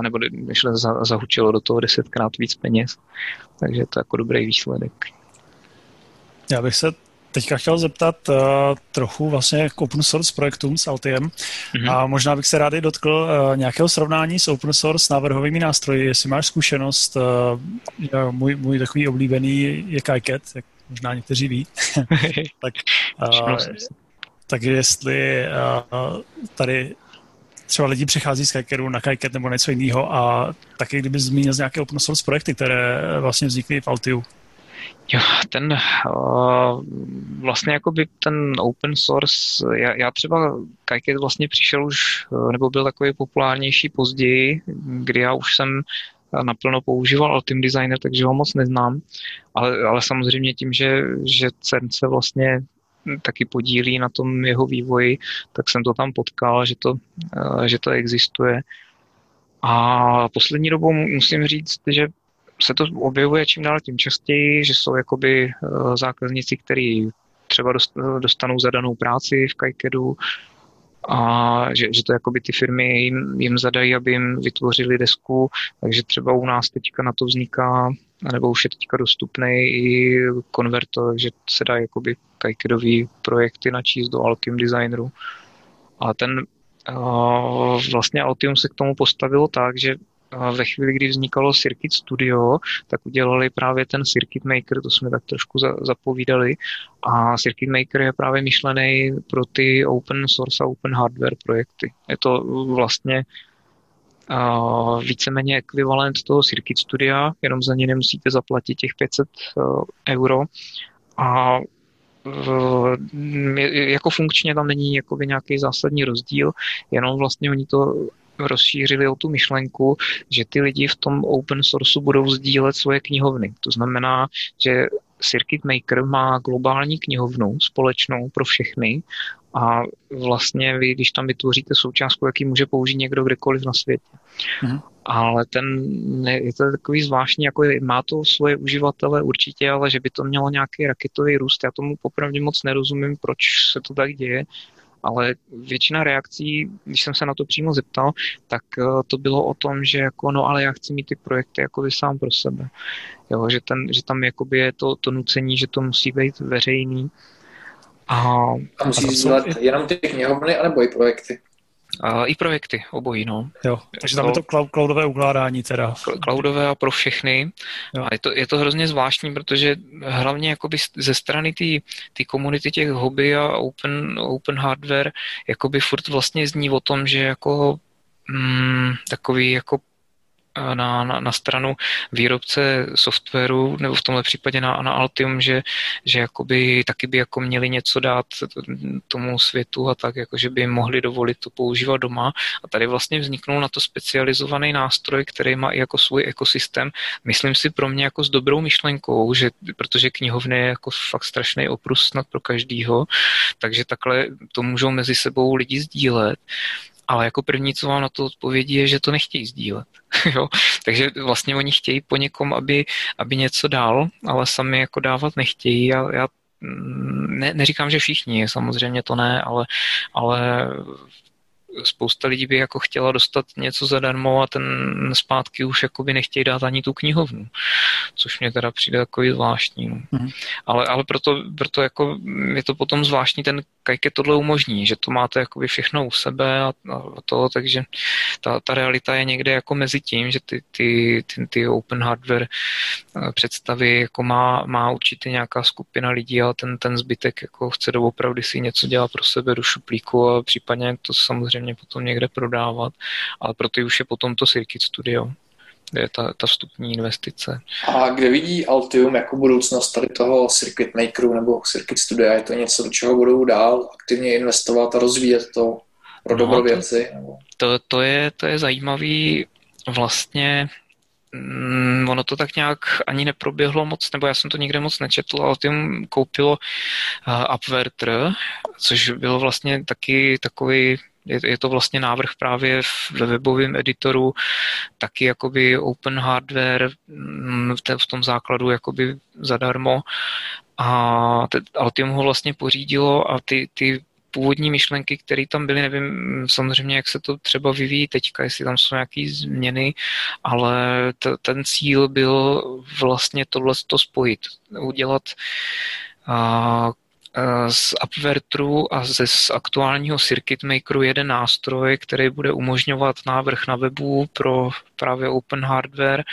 [SPEAKER 3] nebo než zahučilo do toho desetkrát víc peněz. Takže to jako dobrý výsledek.
[SPEAKER 1] Já bych se teďka chtěl zeptat uh, trochu vlastně k open source projektům s Altiem mm-hmm. a možná bych se rád dotkl uh, nějakého srovnání s open source návrhovými nástroji, jestli máš zkušenost, uh, můj, můj takový oblíbený je KiCat, jak možná někteří ví, <laughs> tak, uh, takže jestli uh, tady třeba lidi přechází z Kikeru na KiCat nebo něco jiného a taky kdyby zmínil z nějaké open source projekty, které vlastně vznikly v Altiu.
[SPEAKER 3] Jo, ten uh, vlastně jako by ten open source, já, já třeba Kajket vlastně přišel už, uh, nebo byl takový populárnější později, kdy já už jsem naplno používal Ultim Designer, takže ho moc neznám, ale, ale samozřejmě tím, že, že CERN se vlastně taky podílí na tom jeho vývoji, tak jsem to tam potkal, že to, že to existuje. A poslední dobou musím říct, že se to objevuje čím dál tím častěji, že jsou jakoby eh, zákazníci, kteří třeba dostanou zadanou práci v Kajkedu a že, že to jakoby ty firmy jim, jim zadají, aby jim vytvořili desku, takže třeba u nás teďka na to vzniká, nebo už je teďka dostupný i konvertor, že se dá jakoby kajkedový projekty načíst do Altium Designeru. A ten uh, vlastně Altium se k tomu postavilo tak, že ve chvíli, kdy vznikalo Circuit Studio, tak udělali právě ten Circuit Maker, to jsme tak trošku zapovídali. A Circuit Maker je právě myšlený pro ty open source a open hardware projekty. Je to vlastně uh, víceméně ekvivalent toho Circuit Studia, jenom za ně nemusíte zaplatit těch 500 uh, euro. A jako funkčně tam není jakoby nějaký zásadní rozdíl, jenom vlastně oni to rozšířili o tu myšlenku, že ty lidi v tom open sourceu budou sdílet svoje knihovny. To znamená, že Circuit Maker má globální knihovnu společnou pro všechny a vlastně vy, když tam vytvoříte součástku, jaký může použít někdo kdekoliv na světě. Mm. Ale ten je to takový zvláštní, jako je, má to svoje uživatele určitě, ale že by to mělo nějaký raketový růst, já tomu popravdě moc nerozumím, proč se to tak děje ale většina reakcí, když jsem se na to přímo zeptal, tak eh, to bylo o tom, že jako, no ale já chci mít ty projekty jako sám pro sebe. Jo, že, ten, že tam jakoby je to, to nucení, že to musí být veřejný.
[SPEAKER 2] A, a musí sdílet jsou... jenom ty knihovny, anebo i projekty?
[SPEAKER 3] A I projekty, obojí, no.
[SPEAKER 1] Jo, takže tam je to cloudové ukládání teda.
[SPEAKER 3] Cloudové a pro všechny. Jo. A je to, je to hrozně zvláštní, protože hlavně jakoby ze strany té komunity těch hobby a open, open hardware jakoby furt vlastně zní o tom, že jako mm, takový jako na, na, na stranu výrobce softwaru, nebo v tomhle případě na, na Altium, že, že jakoby taky by jako měli něco dát tomu světu a tak, jako že by mohli dovolit to používat doma. A tady vlastně vzniknul na to specializovaný nástroj, který má i jako svůj ekosystém. Myslím si pro mě jako s dobrou myšlenkou, že protože knihovny je jako fakt strašný oprus snad pro každýho, takže takhle to můžou mezi sebou lidi sdílet ale jako první, co vám na to odpovědí, je, že to nechtějí sdílet. <laughs> jo? Takže vlastně oni chtějí po někom, aby, aby něco dal, ale sami jako dávat nechtějí. Já, já mm, ne, neříkám, že všichni, samozřejmě to ne, ale, ale spousta lidí by jako chtěla dostat něco zadarmo a ten zpátky už jakoby nechtějí dát ani tu knihovnu, což mě teda přijde jako zvláštní. No. Mm-hmm. Ale, ale proto, proto jako je to potom zvláštní ten Kajke tohle umožní, že to máte jakoby všechno u sebe a, a to, takže ta, ta realita je někde jako mezi tím, že ty, ty, ty, ty open hardware eh, představy jako má, má určitě nějaká skupina lidí a ten, ten zbytek jako chce doopravdy si něco dělat pro sebe do šuplíku a případně to samozřejmě potom někde prodávat, ale pro ty už je potom to Circuit Studio je ta, ta vstupní investice.
[SPEAKER 2] A kde vidí Altium jako budoucnost tady toho Circuit Makeru nebo Circuit Studia? Je to něco, do čeho budou dál aktivně investovat a rozvíjet to pro dobro no, věci? Nebo?
[SPEAKER 3] To, to, je, to je zajímavý vlastně mm, ono to tak nějak ani neproběhlo moc, nebo já jsem to nikde moc nečetl, ale tím koupilo uh, Upverter, což bylo vlastně taky takový je, je to vlastně návrh právě ve webovém editoru, taky jakoby open hardware mm, v tom základu jakoby zadarmo. A Altium ho vlastně pořídilo a ty, ty původní myšlenky, které tam byly, nevím samozřejmě, jak se to třeba vyvíjí teďka, jestli tam jsou nějaké změny, ale t- ten cíl byl vlastně tohle to spojit, udělat Eh, z Upverteru a ze z aktuálního Circuit Makeru jeden nástroj, který bude umožňovat návrh na webu pro právě open hardware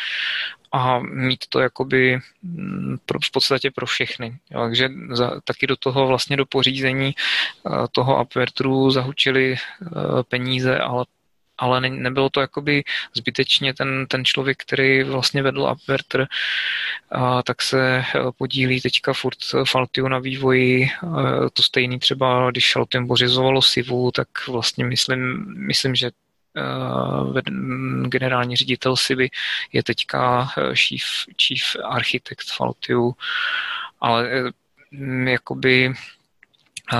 [SPEAKER 3] a mít to jakoby mm, pro, v podstatě pro všechny. Jo, takže za, taky do toho vlastně do pořízení uh, toho Upverteru zahučili uh, peníze, ale ale ne, nebylo to jakoby zbytečně ten, ten člověk, který vlastně vedl Upverter, a tak se eh, podílí teďka furt Faltiu na vývoji, eh, to stejný třeba, když Faltium pořizovalo Sivu, tak vlastně myslím, myslím že generální ředitel Sivy je teďka chief, chief architekt Faltiu, ale jakoby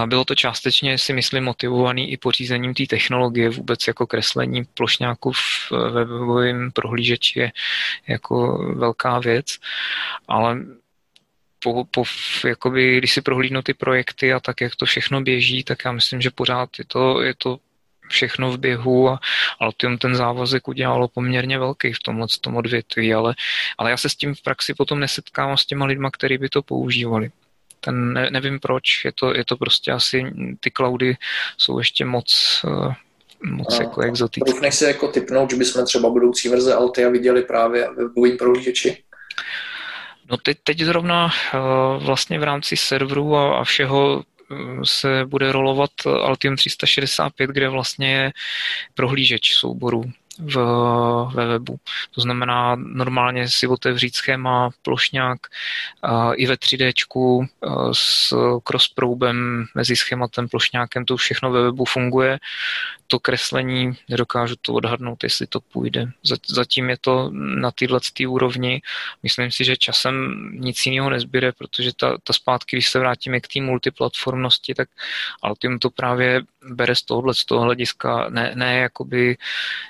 [SPEAKER 3] bylo to částečně, si myslím, motivovaný i pořízením té technologie, vůbec jako kreslení plošňáků v webovém prohlížeči je jako velká věc, ale po, po, jakoby, když si prohlídnu ty projekty a tak, jak to všechno běží, tak já myslím, že pořád je to, je to všechno v běhu a Altium ten závazek udělalo poměrně velký v tomhle tom odvětví, ale, ale já se s tím v praxi potom nesetkávám s těma lidma, kteří by to používali ten ne, nevím proč, je to, je to prostě asi, ty cloudy jsou ještě moc, uh, moc a, jako exotické.
[SPEAKER 2] Doufneš si jako typnout, že bychom třeba budoucí verze Altia viděli právě ve webovým prohlížeči?
[SPEAKER 3] No teď, teď zrovna uh, vlastně v rámci serveru a, a všeho eh, se bude rolovat Altium 365, kde vlastně je prohlížeč souborů v, ve webu. To znamená normálně si otevřít schéma, plošňák i ve 3D uh, s crossproubem mezi schématem, plošňákem, to všechno ve webu funguje to kreslení, nedokážu to odhadnout, jestli to půjde. Zatím je to na této úrovni. Myslím si, že časem nic jiného nezbyde, protože ta, ta zpátky, když se vrátíme k té multiplatformnosti, tak Altium to právě bere z tohohle, z toho hlediska, ne, ne jakoby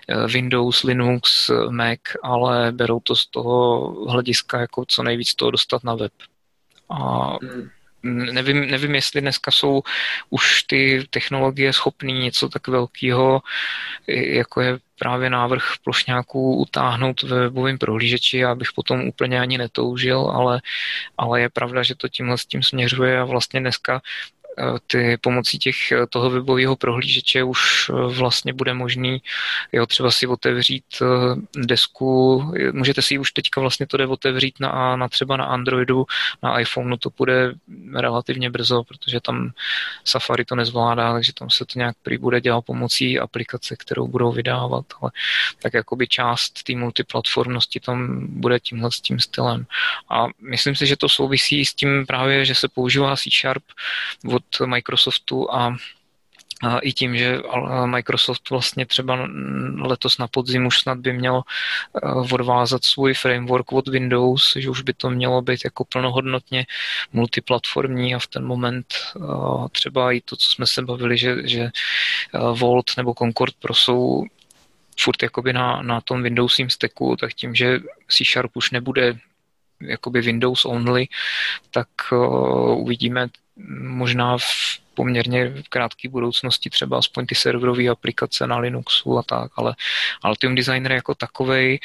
[SPEAKER 3] eh, Windows, Linux, Mac, ale berou to z toho hlediska, jako co nejvíc toho dostat na web. A hmm nevím, nevím, jestli dneska jsou už ty technologie schopné něco tak velkého, jako je právě návrh plošňáků utáhnout ve webovém prohlížeči, já bych potom úplně ani netoužil, ale, ale je pravda, že to tímhle s tím směřuje a vlastně dneska ty pomocí těch, eh, toho webového prohlížeče už eh, vlastně bude možný jo, třeba si otevřít eh, desku, můžete si už teďka vlastně to jde otevřít na, na třeba na Androidu, na iPhoneu to bude relativně brzo, protože tam Safari to nezvládá, takže tam se to nějak prý bude dělat pomocí aplikace, kterou budou vydávat, ale tak jakoby část té multiplatformnosti tam bude tímhle s tím stylem. A myslím si, že to souvisí s tím právě, že se používá C Sharp od Microsoftu a i tím, že Microsoft vlastně třeba letos na podzim už snad by měl eh, odvázat svůj framework od Windows, že už by to mělo být jako plnohodnotně multiplatformní a v ten moment eh, třeba i to, co jsme se bavili, že, že eh, Volt nebo Concord Pro jsou furt jakoby na, na tom Windowsím stacku, tak tím, že C Sharp už nebude jakoby Windows only, tak uh, uvidíme možná v poměrně v krátké budoucnosti třeba aspoň ty serverové aplikace na Linuxu a tak, ale Altium Designer jako takovej,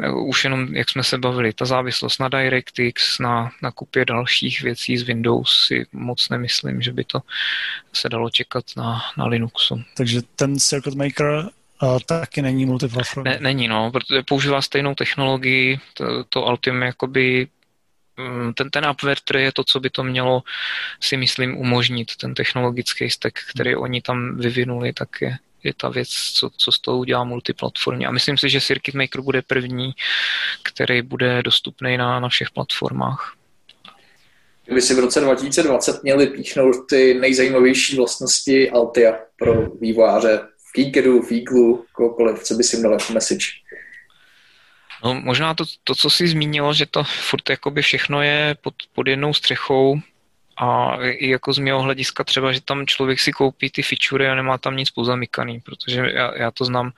[SPEAKER 3] eh, už jenom, jak jsme se bavili, ta závislost na DirectX, na, na kupě dalších věcí z Windows si moc nemyslím, že by to se dalo čekat na, na Linuxu.
[SPEAKER 1] Takže ten Circuit Maker a taky není multiplatform.
[SPEAKER 3] Ne, není, no, protože používá stejnou technologii, to, to Altium jakoby mm, ten, ten upverter je to, co by to mělo, si myslím, umožnit, ten technologický stack, který hmm. oni tam vyvinuli, tak je, je ta věc, co, co z toho udělá multiplatformně. A myslím si, že Circuit Maker bude první, který bude dostupný na, na všech platformách.
[SPEAKER 2] Kdyby si v roce 2020 měli píchnout ty nejzajímavější vlastnosti Altia pro vývojáře Keykeru, Fíklu, kohokoliv, co by si měl jako message?
[SPEAKER 3] No, možná to, to, co jsi zmínil, že to furt jakoby všechno je pod, pod jednou střechou, a i jako z mého hlediska třeba, že tam člověk si koupí ty feature a nemá tam nic pozamykaný, protože já, já to znám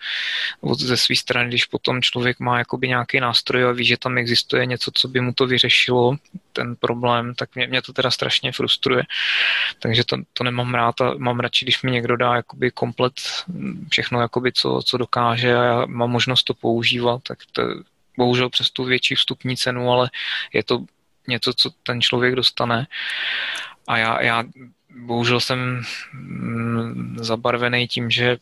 [SPEAKER 3] od, ze své strany, když potom člověk má jakoby nějaký nástroj a ví, že tam existuje něco, co by mu to vyřešilo, ten problém, tak mě, mě to teda strašně frustruje. Takže to, to nemám rád a mám radši, když mi někdo dá jakoby komplet všechno, jakoby co, co dokáže a já mám možnost to používat, tak to bohužel přes tu větší vstupní cenu, ale je to něco, co ten člověk dostane. A já, já bohužel jsem mm, zabarvený tím, že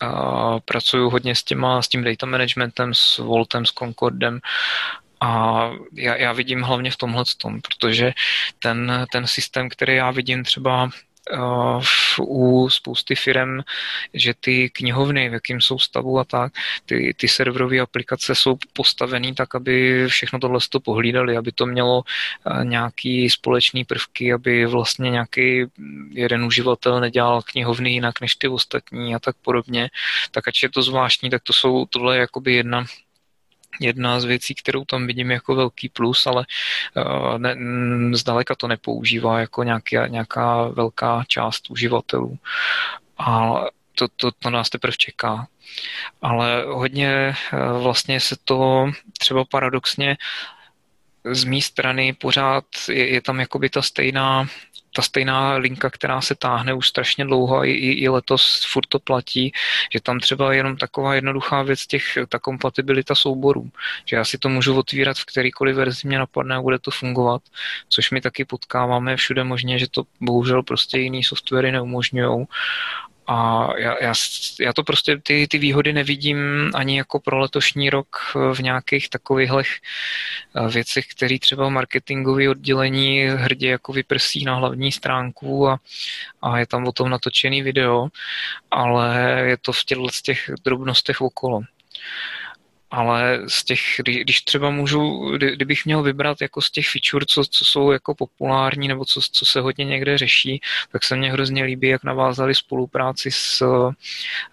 [SPEAKER 3] a pracuju hodně s, těma, s tím data managementem, s Voltem, s Concordem a já, já vidím hlavně v tomhle tom, protože ten, ten systém, který já vidím třeba u spousty firm, že ty knihovny, v jakým jsou stavu a tak, ty, ty serverové aplikace jsou postavené tak, aby všechno tohle to pohlídali, aby to mělo nějaký společný prvky, aby vlastně nějaký jeden uživatel nedělal knihovny jinak než ty ostatní a tak podobně. Tak ať je to zvláštní, tak to jsou, tohle je jakoby jedna jedna z věcí, kterou tam vidím jako velký plus, ale uh, ne, zdaleka to nepoužívá jako nějaký, nějaká velká část uživatelů. A to, to, to nás teprve čeká. Ale hodně uh, vlastně se to třeba paradoxně z mé strany pořád je, je tam jakoby ta stejná ta stejná linka, která se táhne už strašně dlouho a i, i letos furt to platí, že tam třeba jenom taková jednoduchá věc těch, ta kompatibilita souborů, že já si to můžu otvírat v kterýkoliv verzi mě napadne a bude to fungovat, což mi taky potkáváme všude možně, že to bohužel prostě jiný softwary neumožňují a já, já, já to prostě, ty, ty výhody nevidím ani jako pro letošní rok v nějakých takovýchhle eh, věcech, které třeba marketingové oddělení hrdě jako vyprsí na hlavní stránku a, a je tam o tom natočený video, ale je to v těchto těch drobnostech okolo ale z těch, když třeba můžu, kdybych měl vybrat jako z těch feature, co, co jsou jako populární nebo co, co se hodně někde řeší, tak se mně hrozně líbí, jak navázali spolupráci s,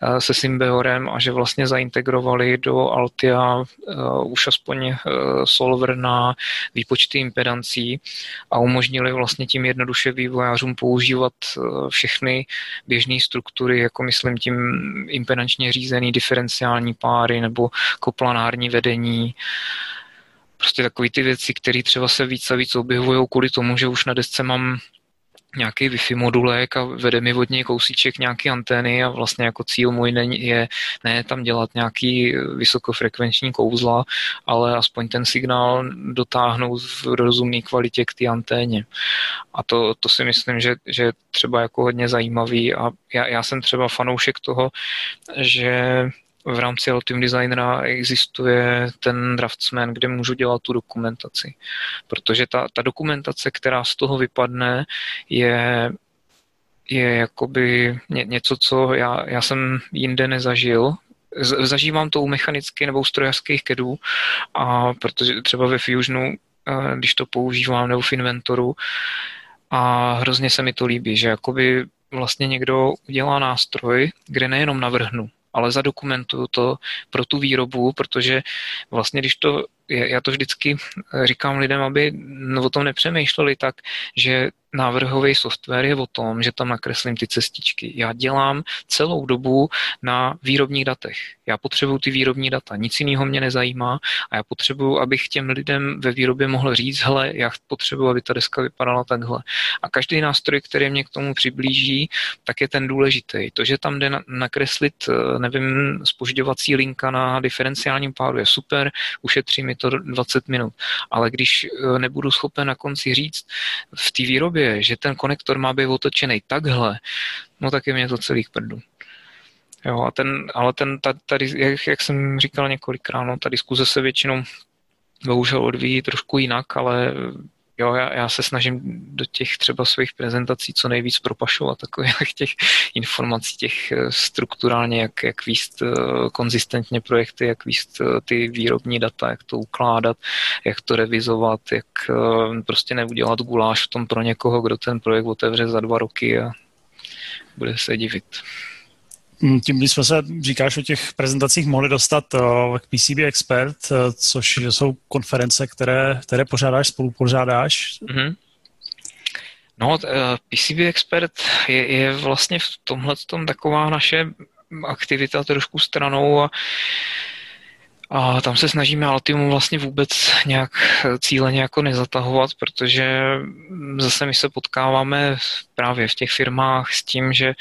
[SPEAKER 3] eh, se Symbehorem a že vlastně zaintegrovali do Altia uh, už aspoň uh, solver na výpočty impedancí a umožnili vlastně tím jednoduše vývojářům používat uh, všechny běžné struktury, jako myslím tím impedančně řízený diferenciální páry nebo kopl planární vedení, prostě takové ty věci, které třeba se víc a víc objevují kvůli tomu, že už na desce mám nějaký Wi-Fi modulek a vede mi od něj kousíček nějaký antény a vlastně jako cíl můj je ne tam dělat nějaký vysokofrekvenční kouzla, ale aspoň ten signál dotáhnout v rozumné kvalitě k té anténě. A to, to si myslím, že, že třeba jako hodně zajímavý a já, já jsem třeba fanoušek toho, že v rámci Altium Designera existuje ten draftsman, kde můžu dělat tu dokumentaci. Protože ta, ta dokumentace, která z toho vypadne, je je jakoby něco, co já, já jsem jinde nezažil. Zažívám to u mechanicky nebo u strojařských kedů, a protože třeba ve Fusionu, když to používám, nebo v Inventoru, a hrozně se mi to líbí, že jakoby vlastně někdo udělá nástroj, kde nejenom navrhnu, ale zadokumentuju to pro tu výrobu, protože vlastně když to, já to vždycky říkám lidem, aby o tom nepřemýšleli tak, že návrhový software je o tom, že tam nakreslím ty cestičky. Já dělám celou dobu na výrobních datech. Já potřebuju ty výrobní data, nic jiného mě nezajímá a já potřebuju, abych těm lidem ve výrobě mohl říct, hele, já potřebuju, aby ta deska vypadala takhle. A každý nástroj, který mě k tomu přiblíží, tak je ten důležitý. To, že tam jde nakreslit, eh, nevím, spožďovací linka na diferenciálním pádu je super, ušetří mi to 20 minut. Ale když eh, nebudu schopen na konci říct v té výrobě, že ten konektor má být otočený takhle, no tak je mě to celý prdu. Jo, a ten, ale ten, tady, jak, jak jsem říkal několikrát, no, ta diskuze se většinou bohužel odvíjí trošku jinak, ale jo, já, já se snažím do těch třeba svých prezentací co nejvíc propašovat takových <laughs> těch informací, těch eh, strukturálně, jak, jak výst eh, konzistentně projekty, jak výst eh, ty výrobní data, jak to ukládat, jak to revizovat, jak prostě neudělat guláš v tom pro někoho, kdo ten projekt otevře za dva roky a bude se divit.
[SPEAKER 1] Mm, tím bychom se, říkáš, o těch prezentacích mohli dostat uh, k PCB Expert, uh, což jsou konference, které, které pořádáš, spolu pořádáš. Mm-hmm.
[SPEAKER 3] No, uh, PCB Expert je, je vlastně v tomhle tom taková naše aktivita trošku stranou a a tam se snažíme Altium vlastně vůbec nějak cíleně jako nezatahovat, protože zase my se potkáváme právě v těch firmách s tím, že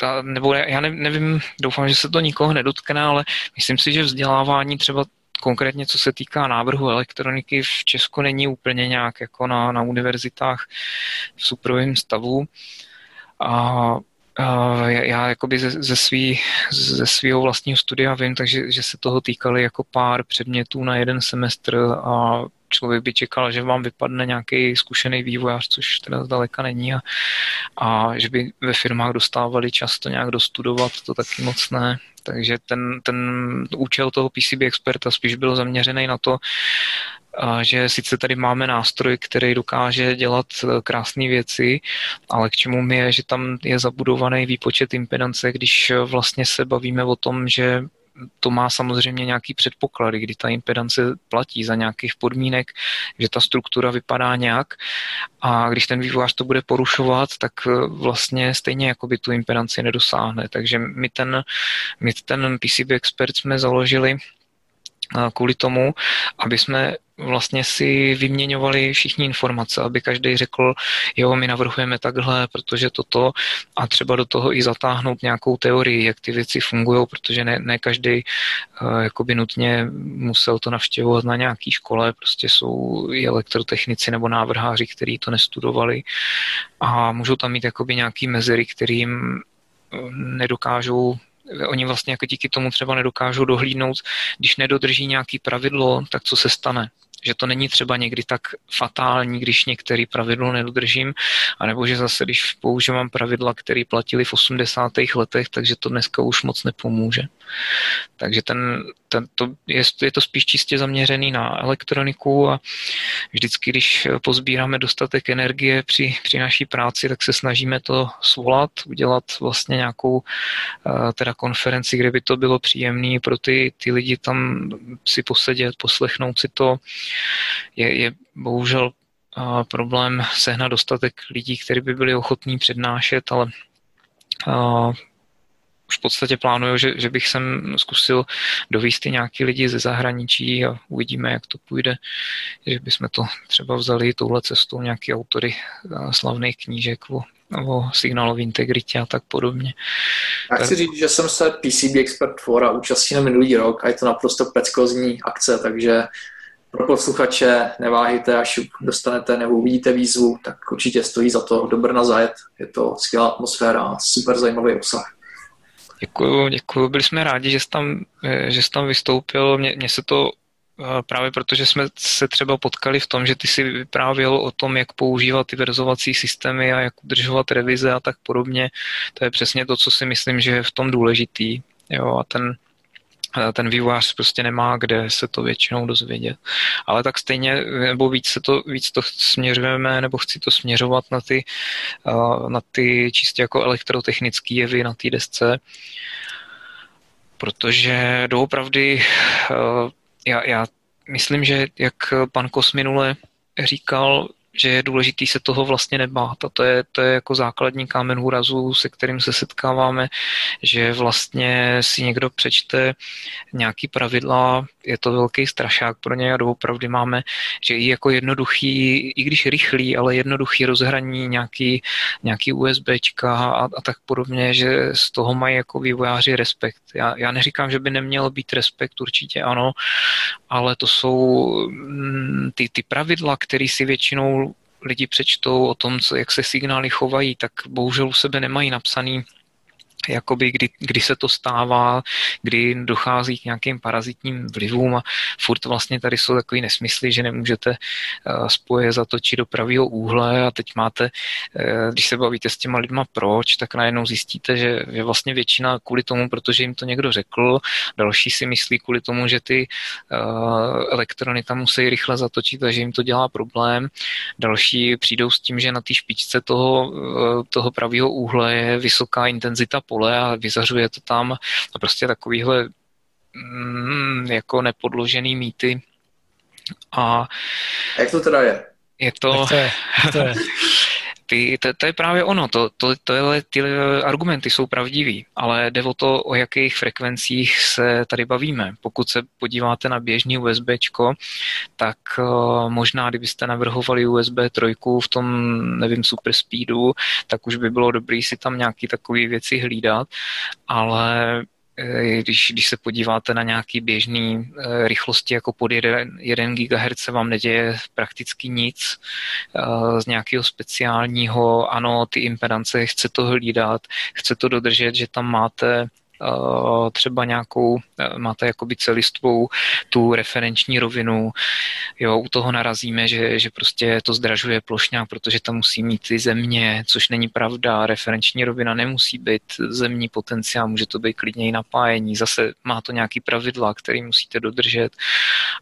[SPEAKER 3] ta, nebo já nevím, doufám, že se to nikoho nedotkne, ale myslím si, že vzdělávání třeba konkrétně co se týká návrhu elektroniky v Česku není úplně nějak jako na, na univerzitách v suprovém stavu. A já ze, ze, svý, ze svého vlastního studia vím, takže že se toho týkali jako pár předmětů na jeden semestr a člověk by čekal, že vám vypadne nějaký zkušený vývojář, což teda zdaleka není a, a že by ve firmách dostávali často nějak dostudovat, to taky moc ne. Takže ten, ten účel toho PCB experta spíš byl zaměřený na to, že sice tady máme nástroj, který dokáže dělat e, krásné věci, ale k čemu mi je, že tam je zabudovaný výpočet impedance, když e, vlastně se bavíme o tom, že to má samozřejmě nějaký předpoklady, kdy ta impedance platí za nějakých podmínek, že ta struktura vypadá nějak a když ten vývojář to bude porušovat, tak e, vlastně stejně jako by tu impedanci nedosáhne. Takže my ten, my ten PCB expert jsme založili kvůli tomu, aby jsme vlastně si vyměňovali všichni informace, aby každý řekl, jo, my navrhujeme takhle, protože toto a třeba do toho i zatáhnout nějakou teorii, jak ty věci fungují, protože ne, ne každý uh, jakoby nutně musel to navštěvovat na nějaký škole, prostě jsou i elektrotechnici nebo návrháři, kteří to nestudovali a můžou tam mít jakoby nějaký mezery, kterým eh, nedokážou oni vlastně jako díky tomu třeba nedokážou dohlídnout, když nedodrží nějaký pravidlo, tak co se stane že to není třeba někdy tak fatální, když některý pravidlo nedodržím, anebo že zase, když používám pravidla, které platily v 80. letech, takže to dneska už moc nepomůže. Takže ten, ten, to je, je to spíš čistě zaměřený na elektroniku a vždycky, když pozbíráme dostatek energie při, při naší práci, tak se snažíme to svolat, udělat vlastně nějakou eh, teda konferenci, kde by to bylo příjemné pro ty, ty lidi tam si posedět, poslechnout si to. Je, je bohužel eh, problém sehnat dostatek lidí, kteří by byli ochotní přednášet, ale eh, v podstatě plánuju, že, že bych sem zkusil dovíst i nějaký lidi ze zahraničí a uvidíme, jak to půjde, že bychom to třeba vzali touhle cestou nějaký autory eh, slavných knížek o, o signálové integritě a tak podobně.
[SPEAKER 2] Já chci říct, že jsem se PCB Expert Fora účastnil minulý rok a je to naprosto peckozní akce, takže pro posluchače neváhejte, až dostanete nebo uvidíte výzvu, tak určitě stojí za to do Brna zajet. Je to skvělá atmosféra a super zajímavý obsah.
[SPEAKER 3] Děkuju, děkuju. Byli jsme rádi, že jsi tam, eh, že jsi tam vystoupil. Mně, mně se to eh, právě protože jsme se třeba potkali v tom, že ty si vyprávěl o tom, jak používat ty verzovací systémy a jak udržovat revize a tak podobně. To je přesně to, co si myslím, že je v tom důležitý. Jo, a ten, ten vývojář prostě nemá kde se to většinou dozvědět. Ale tak stejně, nebo víc, se to, víc to směřujeme, nebo chci to směřovat na ty, na ty čistě jako elektrotechnické jevy na té desce, protože doopravdy já, já myslím, že jak pan Kos minule říkal, že je důležitý se toho vlastně nebát. A to je, to je jako základní kámen úrazu, se kterým se setkáváme, že vlastně si někdo přečte nějaký pravidla, je to velký strašák pro ně a doopravdy máme, že i jako jednoduchý, i když rychlý, ale jednoduchý rozhraní nějaký, nějaký USBčka a, a tak podobně, že z toho mají jako vývojáři respekt. Já, já neříkám, že by neměl být respekt, určitě ano, ale to jsou mm, ty, ty pravidla, které si většinou lidi přečtou o tom, co, jak se signály chovají, tak bohužel u sebe nemají napsaný jakoby kdy, kdy se to stává, kdy dochází k nějakým parazitním vlivům a furt vlastně tady jsou takový nesmysly, že nemůžete eh, spoje zatočit do pravého úhle a teď máte, eh, když se bavíte s těma lidma proč, tak najednou zjistíte, že je vlastně většina kvůli tomu, protože jim to někdo řekl, další si myslí kvůli tomu, že ty eh, elektrony tam musí rychle zatočit a že jim to dělá problém, další přijdou s tím, že na té špičce toho, toho pravého úhle je vysoká intenzita pole a vyzařuje to tam a prostě takovýhle mm, jako nepodložený mýty. A
[SPEAKER 2] jak to teda je?
[SPEAKER 3] Je to...
[SPEAKER 1] to je, to je. <laughs>
[SPEAKER 3] Ty, to, to je právě ono, to, to, tohle, ty argumenty jsou pravdivý, ale jde o to, o jakých frekvencích se tady bavíme. Pokud se podíváte na běžný USB, tak uh, možná, kdybyste navrhovali USB 3 v tom, nevím, super speedu, tak už by bylo dobré si tam nějaké takové věci hlídat, ale Eh, když, když se podíváte na nějaký běžný eh, rychlosti jako pod 1, 1 GHz vám neděje prakticky nic eh, z nějakého speciálního, ano, ty impedance chce to hlídat, chce to dodržet, že tam máte Eh, třeba nějakou, eh, máte jakoby celistvou tu referenční rovinu, jo, u toho narazíme, že, že prostě to zdražuje plošňák, protože tam musí mít ty země, což není pravda, referenční rovina nemusí být zemní potenciál, může to být klidně i napájení, zase má to nějaký pravidla, který musíte dodržet,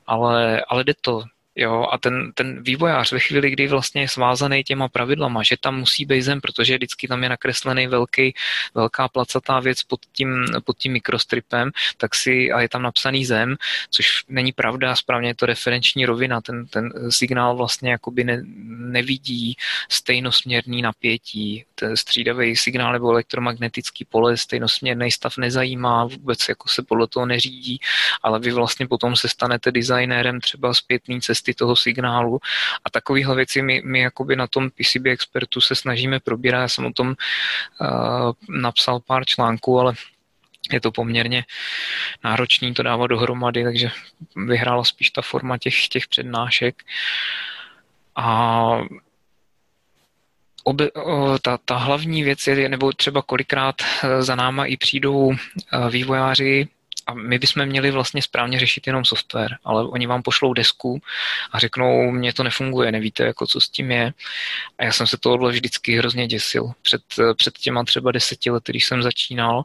[SPEAKER 3] ale, ale jde to, Jo, a ten, ten vývojář ve chvíli, kdy vlastně je svázaný těma pravidlama, že tam musí být zem, protože vždycky tam je nakreslený velký, velká placatá věc pod tím, pod tím mikrostripem, tak si, a je tam napsaný zem, což není pravda, správně je to referenční rovina, ten, ten signál vlastně jakoby ne, nevidí stejnosměrný napětí, ten střídavý signál nebo elektromagnetický pole, stejnosměrný stav nezajímá, vůbec jako se podle toho neřídí, ale vy vlastně potom se stanete designérem třeba zpětný cesty cesty toho signálu a takovéhle věci my, my jakoby na tom PCB expertu se snažíme probírat. Já jsem o tom uh, napsal pár článků, ale je to poměrně náročný to dávat dohromady, takže vyhrála spíš ta forma těch, těch přednášek. A obe, ta, ta hlavní věc je, nebo třeba kolikrát e, za náma i přijdou e, vývojáři a my bychom měli vlastně správně řešit jenom software, ale oni vám pošlou desku a řeknou, mně to nefunguje, nevíte, jako co s tím je. A já jsem se tohle vždycky hrozně děsil. Před, před těma třeba deseti lety, když jsem začínal,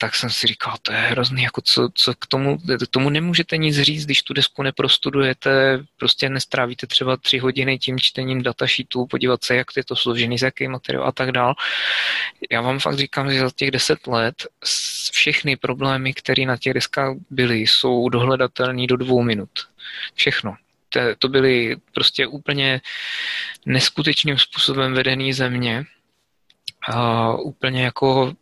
[SPEAKER 3] tak jsem si říkal, to je hrozný, jako co, co k tomu, k tomu nemůžete nic říct, když tu desku neprostudujete, prostě nestrávíte třeba tři hodiny tím čtením datasheetů, podívat se, jak je to složený, z jaký materiál a tak dál. Já vám fakt říkám, že za těch deset let všechny problémy, které na těch deskách byly, jsou dohledatelné do dvou minut. Všechno. To, byly prostě úplně neskutečným způsobem vedené země, a úplně jako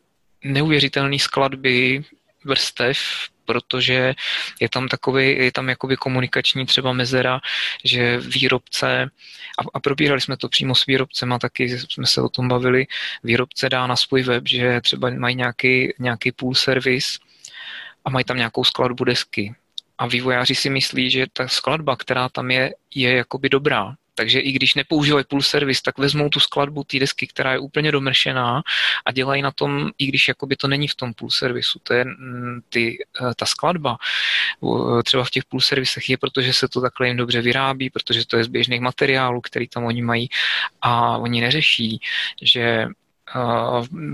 [SPEAKER 3] neuvěřitelné skladby vrstev, protože je tam takový, je tam jakoby komunikační třeba mezera, že výrobce, a, a probírali jsme to přímo s výrobcem a taky jsme se o tom bavili, výrobce dá na svůj web, že třeba mají nějaký, nějaký pool service a mají tam nějakou skladbu desky. A vývojáři si myslí, že ta skladba, která tam je, je jakoby dobrá. Takže i když nepoužívají pull service, tak vezmou tu skladbu té desky, která je úplně domršená a dělají na tom, i když jakoby to není v tom pull servisu. To je mm, ty, eh, ta skladba třeba v těch pull servisech je, protože se to takhle jim dobře vyrábí, protože to je z běžných materiálů, který tam oni mají a oni neřeší, že eh,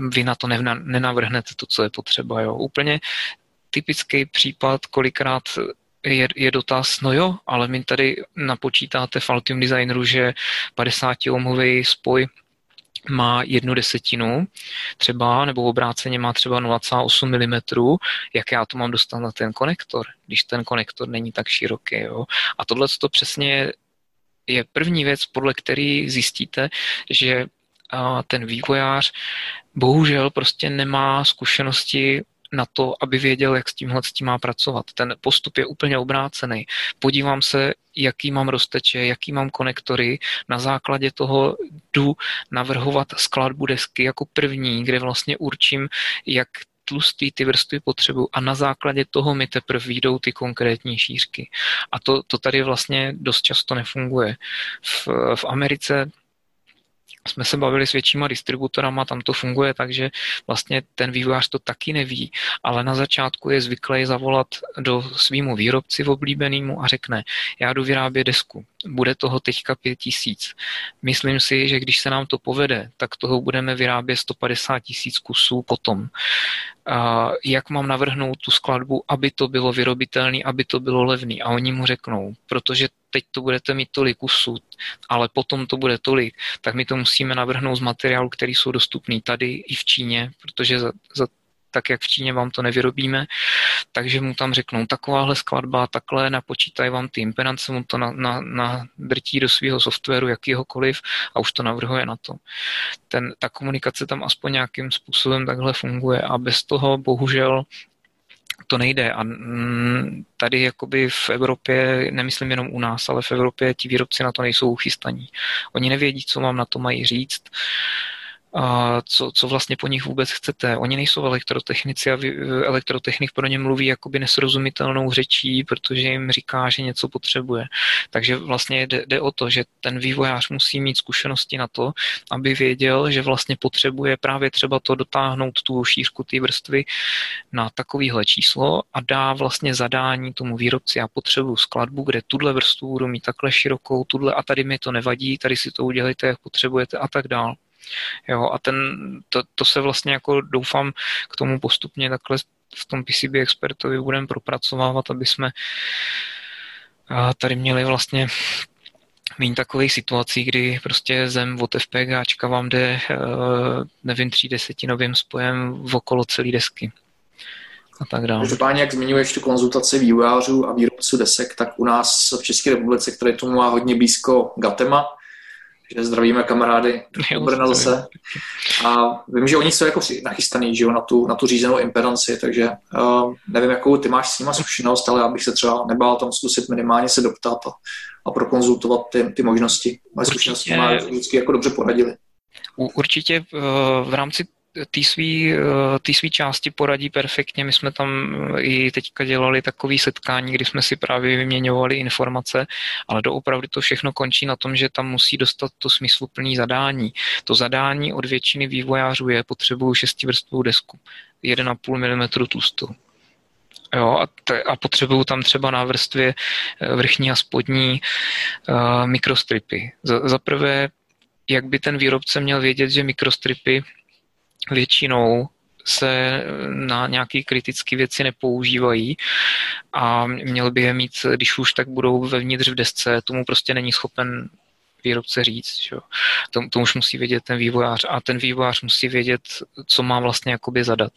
[SPEAKER 3] vy na to nenavrhnete to, co je potřeba. Jo. Úplně typický případ, kolikrát je, je dotaz, no jo, ale my tady napočítáte v Altium Designeru, že 50 ohmový spoj má jednu desetinu třeba, nebo obráceně má třeba 0,8 mm, jak já to mám dostat na ten konektor, když ten konektor není tak široký. Jo? A tohle to přesně je první věc, podle který zjistíte, že ten vývojář bohužel prostě nemá zkušenosti na to, aby věděl, jak s tímhle s tím má pracovat. Ten postup je úplně obrácený. Podívám se, jaký mám rozteče, jaký mám konektory, na základě toho jdu navrhovat skladbu desky jako první, kde vlastně určím, jak tlustý ty vrstvy potřebuju a na základě toho mi teprve výjdou ty konkrétní šířky. A to, to tady vlastně dost často nefunguje. V, v Americe jsme se bavili s většíma distributorama, tam to funguje tak, že vlastně ten vývojář to taky neví, ale na začátku je zvyklý zavolat do svýmu výrobci v oblíbenému a řekne, já jdu vyrábět desku, bude toho teďka pět tisíc. Myslím si, že když se nám to povede, tak toho budeme vyrábět 150 tisíc kusů potom. A jak mám navrhnout tu skladbu, aby to bylo vyrobitelné, aby to bylo levný. A oni mu řeknou, protože teď to budete mít tolik kusů, ale potom to bude tolik, tak my to musíme navrhnout z materiálu, který jsou dostupný tady i v Číně, protože za, za tak jak v Číně vám to nevyrobíme, takže mu tam řeknou takováhle skladba, takhle napočítají vám ty impedance, mu to na, na, na drtí do svého softwaru jakýhokoliv a už to navrhuje na to. Ten, ta komunikace tam aspoň nějakým způsobem takhle funguje a bez toho bohužel to nejde. A mm, tady jakoby v Evropě, nemyslím jenom u nás, ale v Evropě ti výrobci na to nejsou uchystaní. Oni nevědí, co vám na to mají říct co, co vlastně po nich vůbec chcete. Oni nejsou elektrotechnici a elektrotechnik pro ně mluví jakoby nesrozumitelnou řečí, protože jim říká, že něco potřebuje. Takže vlastně jde, jde o to, že ten vývojář musí mít zkušenosti na to, aby věděl, že vlastně potřebuje právě třeba to dotáhnout tu šířku té vrstvy na takovýhle číslo a dá vlastně zadání tomu výrobci. Já potřebuju skladbu, kde tuhle vrstvu budu mít takhle širokou, tuhle a tady mi to nevadí, tady si to udělejte, jak potřebujete a tak dál. Jo, a ten, to, to se vlastně jako doufám k tomu postupně takhle v tom PCB expertovi budeme propracovávat, aby jsme tady měli vlastně méně takových situací, kdy prostě zem od FPGAčka vám jde, e, nevím, třídesetinovým spojem v okolo celé desky a tak dále.
[SPEAKER 2] Každopádně, jak zmiňuješ tu konzultaci vývojářů a výrobců desek, tak u nás v České republice, které tomu má hodně blízko Gatema, že zdravíme kamarády do zase. A vím, že oni jsou jako nachystaný že jo, na, tu, na tu řízenou impedanci, takže uh, nevím, jakou ty máš s nima zkušenost, ale já bych se třeba nebál tam zkusit minimálně se doptat a, a prokonzultovat ty, ty možnosti. Moje zkušenosti má vždycky jako dobře poradili.
[SPEAKER 3] Určitě v rámci té svý, části poradí perfektně. My jsme tam i teďka dělali takové setkání, kdy jsme si právě vyměňovali informace, ale doopravdy to všechno končí na tom, že tam musí dostat to smysluplné zadání. To zadání od většiny vývojářů je potřebuju šestivrstvou desku, 1,5 mm tlustou. Jo, a, t- a potřebuju tam třeba na vrstvě eh, vrchní a spodní uh, mikrostripy. Za, za prvé, jak by ten výrobce měl vědět, že mikrostripy většinou se na nějaké kritické věci nepoužívají a měl by je mít, když už tak budou vevnitř v desce, tomu prostě není schopen výrobce říct. Že? To, to už musí vědět ten vývojář a ten vývojář musí vědět, co má vlastně jakoby zadat.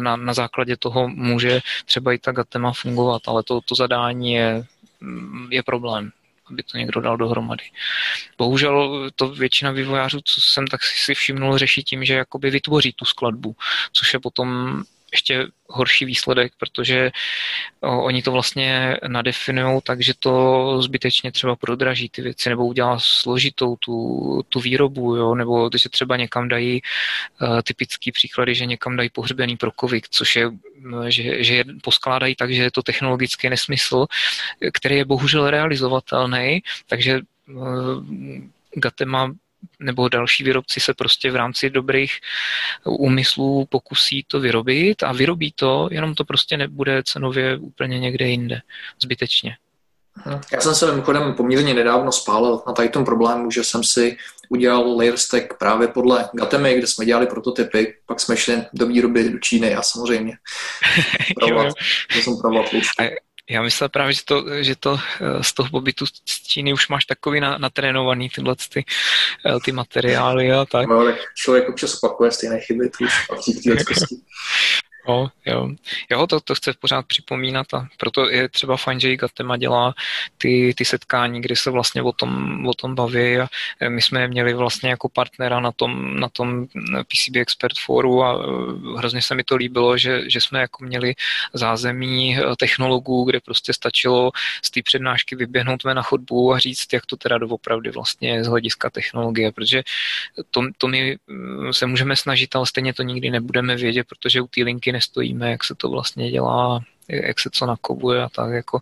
[SPEAKER 3] Na, na základě toho může třeba i ta Gatema fungovat, ale to, to zadání je, je problém. Aby to někdo dal dohromady. Bohužel to většina vývojářů, co jsem tak si všimnul, řeší tím, že jakoby vytvoří tu skladbu, což je potom ještě horší výsledek, protože oni to vlastně nadefinují tak, že to zbytečně třeba prodraží ty věci, nebo udělá složitou tu, tu výrobu, jo? nebo že třeba někam dají uh, typický příklady, že někam dají pohřbený prokovik, což je, že, že je poskládají tak, že je to technologický nesmysl, který je bohužel realizovatelný, takže uh, Gate má nebo další výrobci se prostě v rámci dobrých úmyslů pokusí to vyrobit a vyrobí to, jenom to prostě nebude cenově úplně někde jinde, zbytečně.
[SPEAKER 2] Já jsem se mimochodem poměrně nedávno spálil na tady tom problému, že jsem si udělal layer stack právě podle Gatemy, kde jsme dělali prototypy, pak jsme šli do výroby do Číny a samozřejmě <laughs> pravovat, jsem pravovat
[SPEAKER 3] já myslím právě, že to, že to eh, z toho pobytu z Číny už máš takový na, natrénovaný tyhle ty, eh, ty materiály a tak.
[SPEAKER 2] No, ale člověk občas opakuje stejné chyby, to už patří k <laughs>
[SPEAKER 3] Jo, jo. jo to, to chce pořád připomínat a proto je třeba fajn, že i Gatema dělá ty, ty setkání, kdy se vlastně o tom, o tom baví a eh, my jsme je měli vlastně jako partnera na tom, na tom PCB Expert Foru a eh, hrozně se mi to líbilo, že, že jsme jako měli zázemí technologů, kde prostě stačilo z té přednášky vyběhnout na chodbu a říct, jak to teda doopravdy vlastně z hlediska technologie, protože to, to my se můžeme snažit, ale stejně to nikdy nebudeme vědět, protože u té linky nestojíme, jak se to vlastně dělá, jak se co nakobuje a tak jako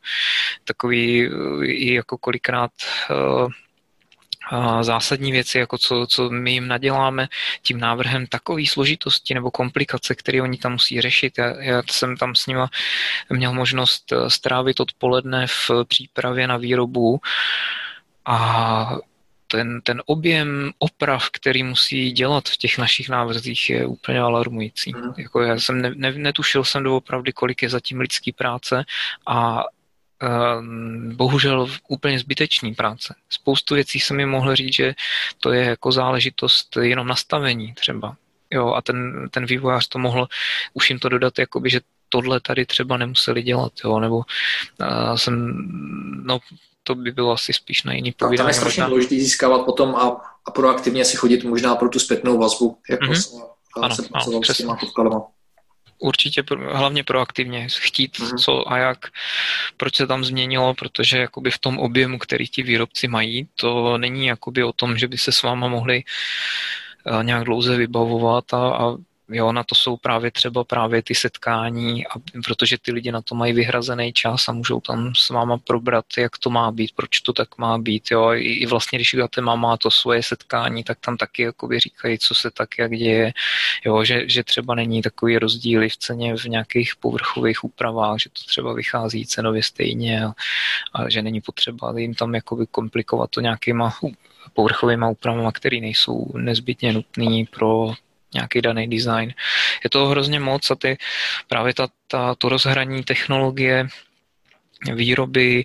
[SPEAKER 3] takový i jako kolikrát uh, zásadní věci, jako co, co my jim naděláme tím návrhem takové složitosti nebo komplikace, které oni tam musí řešit. Já, já jsem tam s nimi měl možnost eh, strávit odpoledne v přípravě na výrobu a ten, ten objem oprav, který musí dělat v těch našich návrzích, je úplně alarmující. Mm. Jako já jsem ne, ne, netušil jsem doopravdy, kolik je zatím lidský práce a um, bohužel úplně zbytečný práce. Spoustu věcí jsem mi mohl říct, že to je jako záležitost jenom nastavení třeba. Jo, a ten, ten vývojář to mohl už jim to dodat, jakoby, že tohle tady třeba nemuseli dělat, jo, nebo uh, jsem, no, to by bylo asi spíš na jiný
[SPEAKER 2] povídání. Tam je strašně možná. důležité získávat potom a, a proaktivně si chodit možná pro tu zpětnou vazbu, jak mm-hmm. ano, se ano, s těma podkladama.
[SPEAKER 3] Určitě hlavně proaktivně chtít mm-hmm. co a jak, proč se tam změnilo, protože jakoby v tom objemu, který ti výrobci mají, to není jakoby o tom, že by se s váma mohli eh, nějak dlouze vybavovat a, a Jo, na to jsou právě třeba právě ty setkání, a protože ty lidi na to mají vyhrazený čas a můžou tam s váma probrat, jak to má být, proč to tak má být. Jo. I, i vlastně, když Gatema má to svoje setkání, tak tam taky jakoby říkají, co se tak jak děje. Jo, že, že třeba není takový rozdíly v ceně v nějakých povrchových úpravách, že to třeba vychází cenově stejně a, a že není potřeba jim tam jakoby komplikovat to nějakýma povrchovými úpravami, které nejsou nezbytně nutné pro nějaký daný design. Je to hrozně moc a ty, právě ta, ta, to rozhraní technologie výroby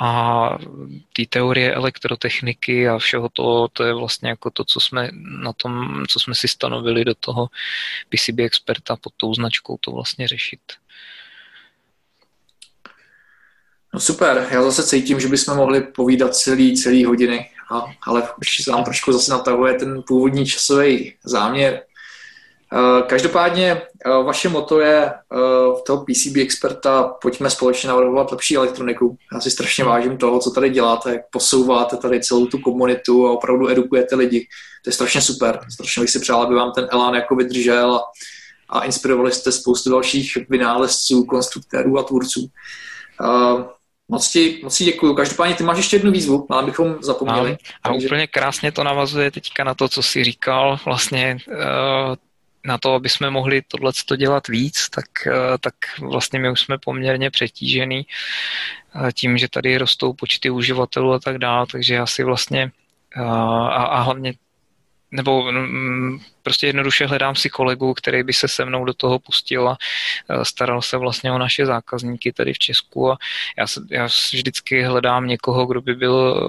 [SPEAKER 3] a ty teorie elektrotechniky a všeho to, to je vlastně jako to, co jsme na tom, co jsme si stanovili do toho PCB experta pod tou značkou to vlastně řešit.
[SPEAKER 2] No super, já zase cítím, že bychom mohli povídat celý, celý hodiny, a, ale už se nám trošku zase natahuje ten původní časový záměr. Eh, každopádně eh, vaše moto je eh, v toho PCB experta pojďme společně navrhovat lepší elektroniku. Já si strašně vážím toho, co tady děláte, jak posouváte tady celou tu komunitu a opravdu edukujete lidi. To je strašně super. Strašně bych si přál, aby vám ten elán jako vydržel a, a inspirovali jste spoustu dalších vynálezců, konstruktérů a tvůrců. Moc ti, moc ti děkuju. Každopádně ty máš ještě jednu výzvu, ale bychom zapomněli.
[SPEAKER 3] A, a takže... úplně krásně to navazuje teďka na to, co jsi říkal. Vlastně na to, aby jsme mohli tohle dělat víc, tak, eh, tak vlastně my už jsme poměrně přetížený eh, tím, že tady rostou počty uživatelů a tak dále, takže já si vlastně eh, a, a hlavně nebo mm, prostě jednoduše hledám si kolegu, který by se se mnou do toho pustil a staral se vlastně o naše zákazníky tady v Česku a já, se, já vždycky hledám někoho, kdo by byl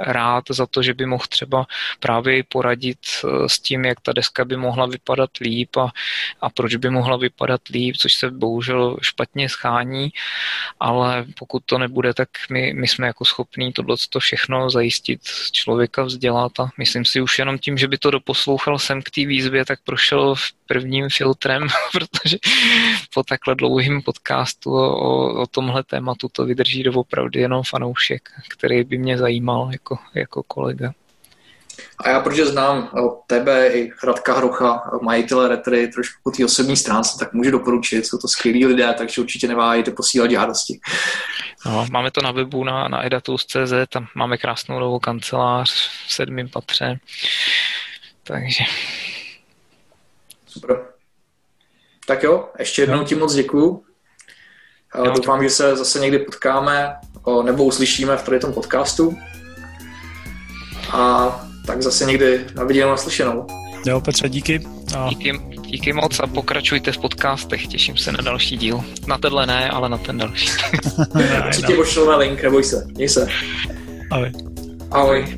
[SPEAKER 3] rád za to, že by mohl třeba právě poradit eh, s tím, jak ta deska by mohla vypadat líp a, a proč by mohla vypadat líp, což se bohužel špatně schání, ale pokud to nebude, tak my, my jsme jako schopní tohle to všechno zajistit, člověka vzdělat a myslím si už jenom tím, že by to doposlouchal sem k té výzvě, tak prošel v prvním filtrem, <laughs> protože po takhle dlouhým podcastu o, o tomhle tématu to vydrží doopravdy jenom fanoušek, který by mě zajímal jako, jako kolega.
[SPEAKER 2] A já, protože znám eh, tebe i Radka Hrocha, majitele Retry, trošku po té osobní stránce, tak můžu doporučit, jsou to skvělí lidé, takže určitě neváhejte posílat žádosti.
[SPEAKER 3] No, máme to na webu na, na edatus.cz, tam máme krásnou novou kancelář v sedmém patře, takže...
[SPEAKER 2] Super. Tak jo, ještě jednou ti moc děkuju. Já Doufám, že se zase někdy potkáme nebo uslyšíme v tady tom podcastu. A tak zase někdy na viděnou naslyšenou.
[SPEAKER 1] Jo, Petře, díky.
[SPEAKER 3] A... Díky, díky moc a pokračujte v podcastech, těším se na další díl. Na tenhle ne, ale na ten další. <laughs>
[SPEAKER 2] Určitě pošleme link, neboj se, měj se.
[SPEAKER 1] Ahoj.
[SPEAKER 2] Ahoj.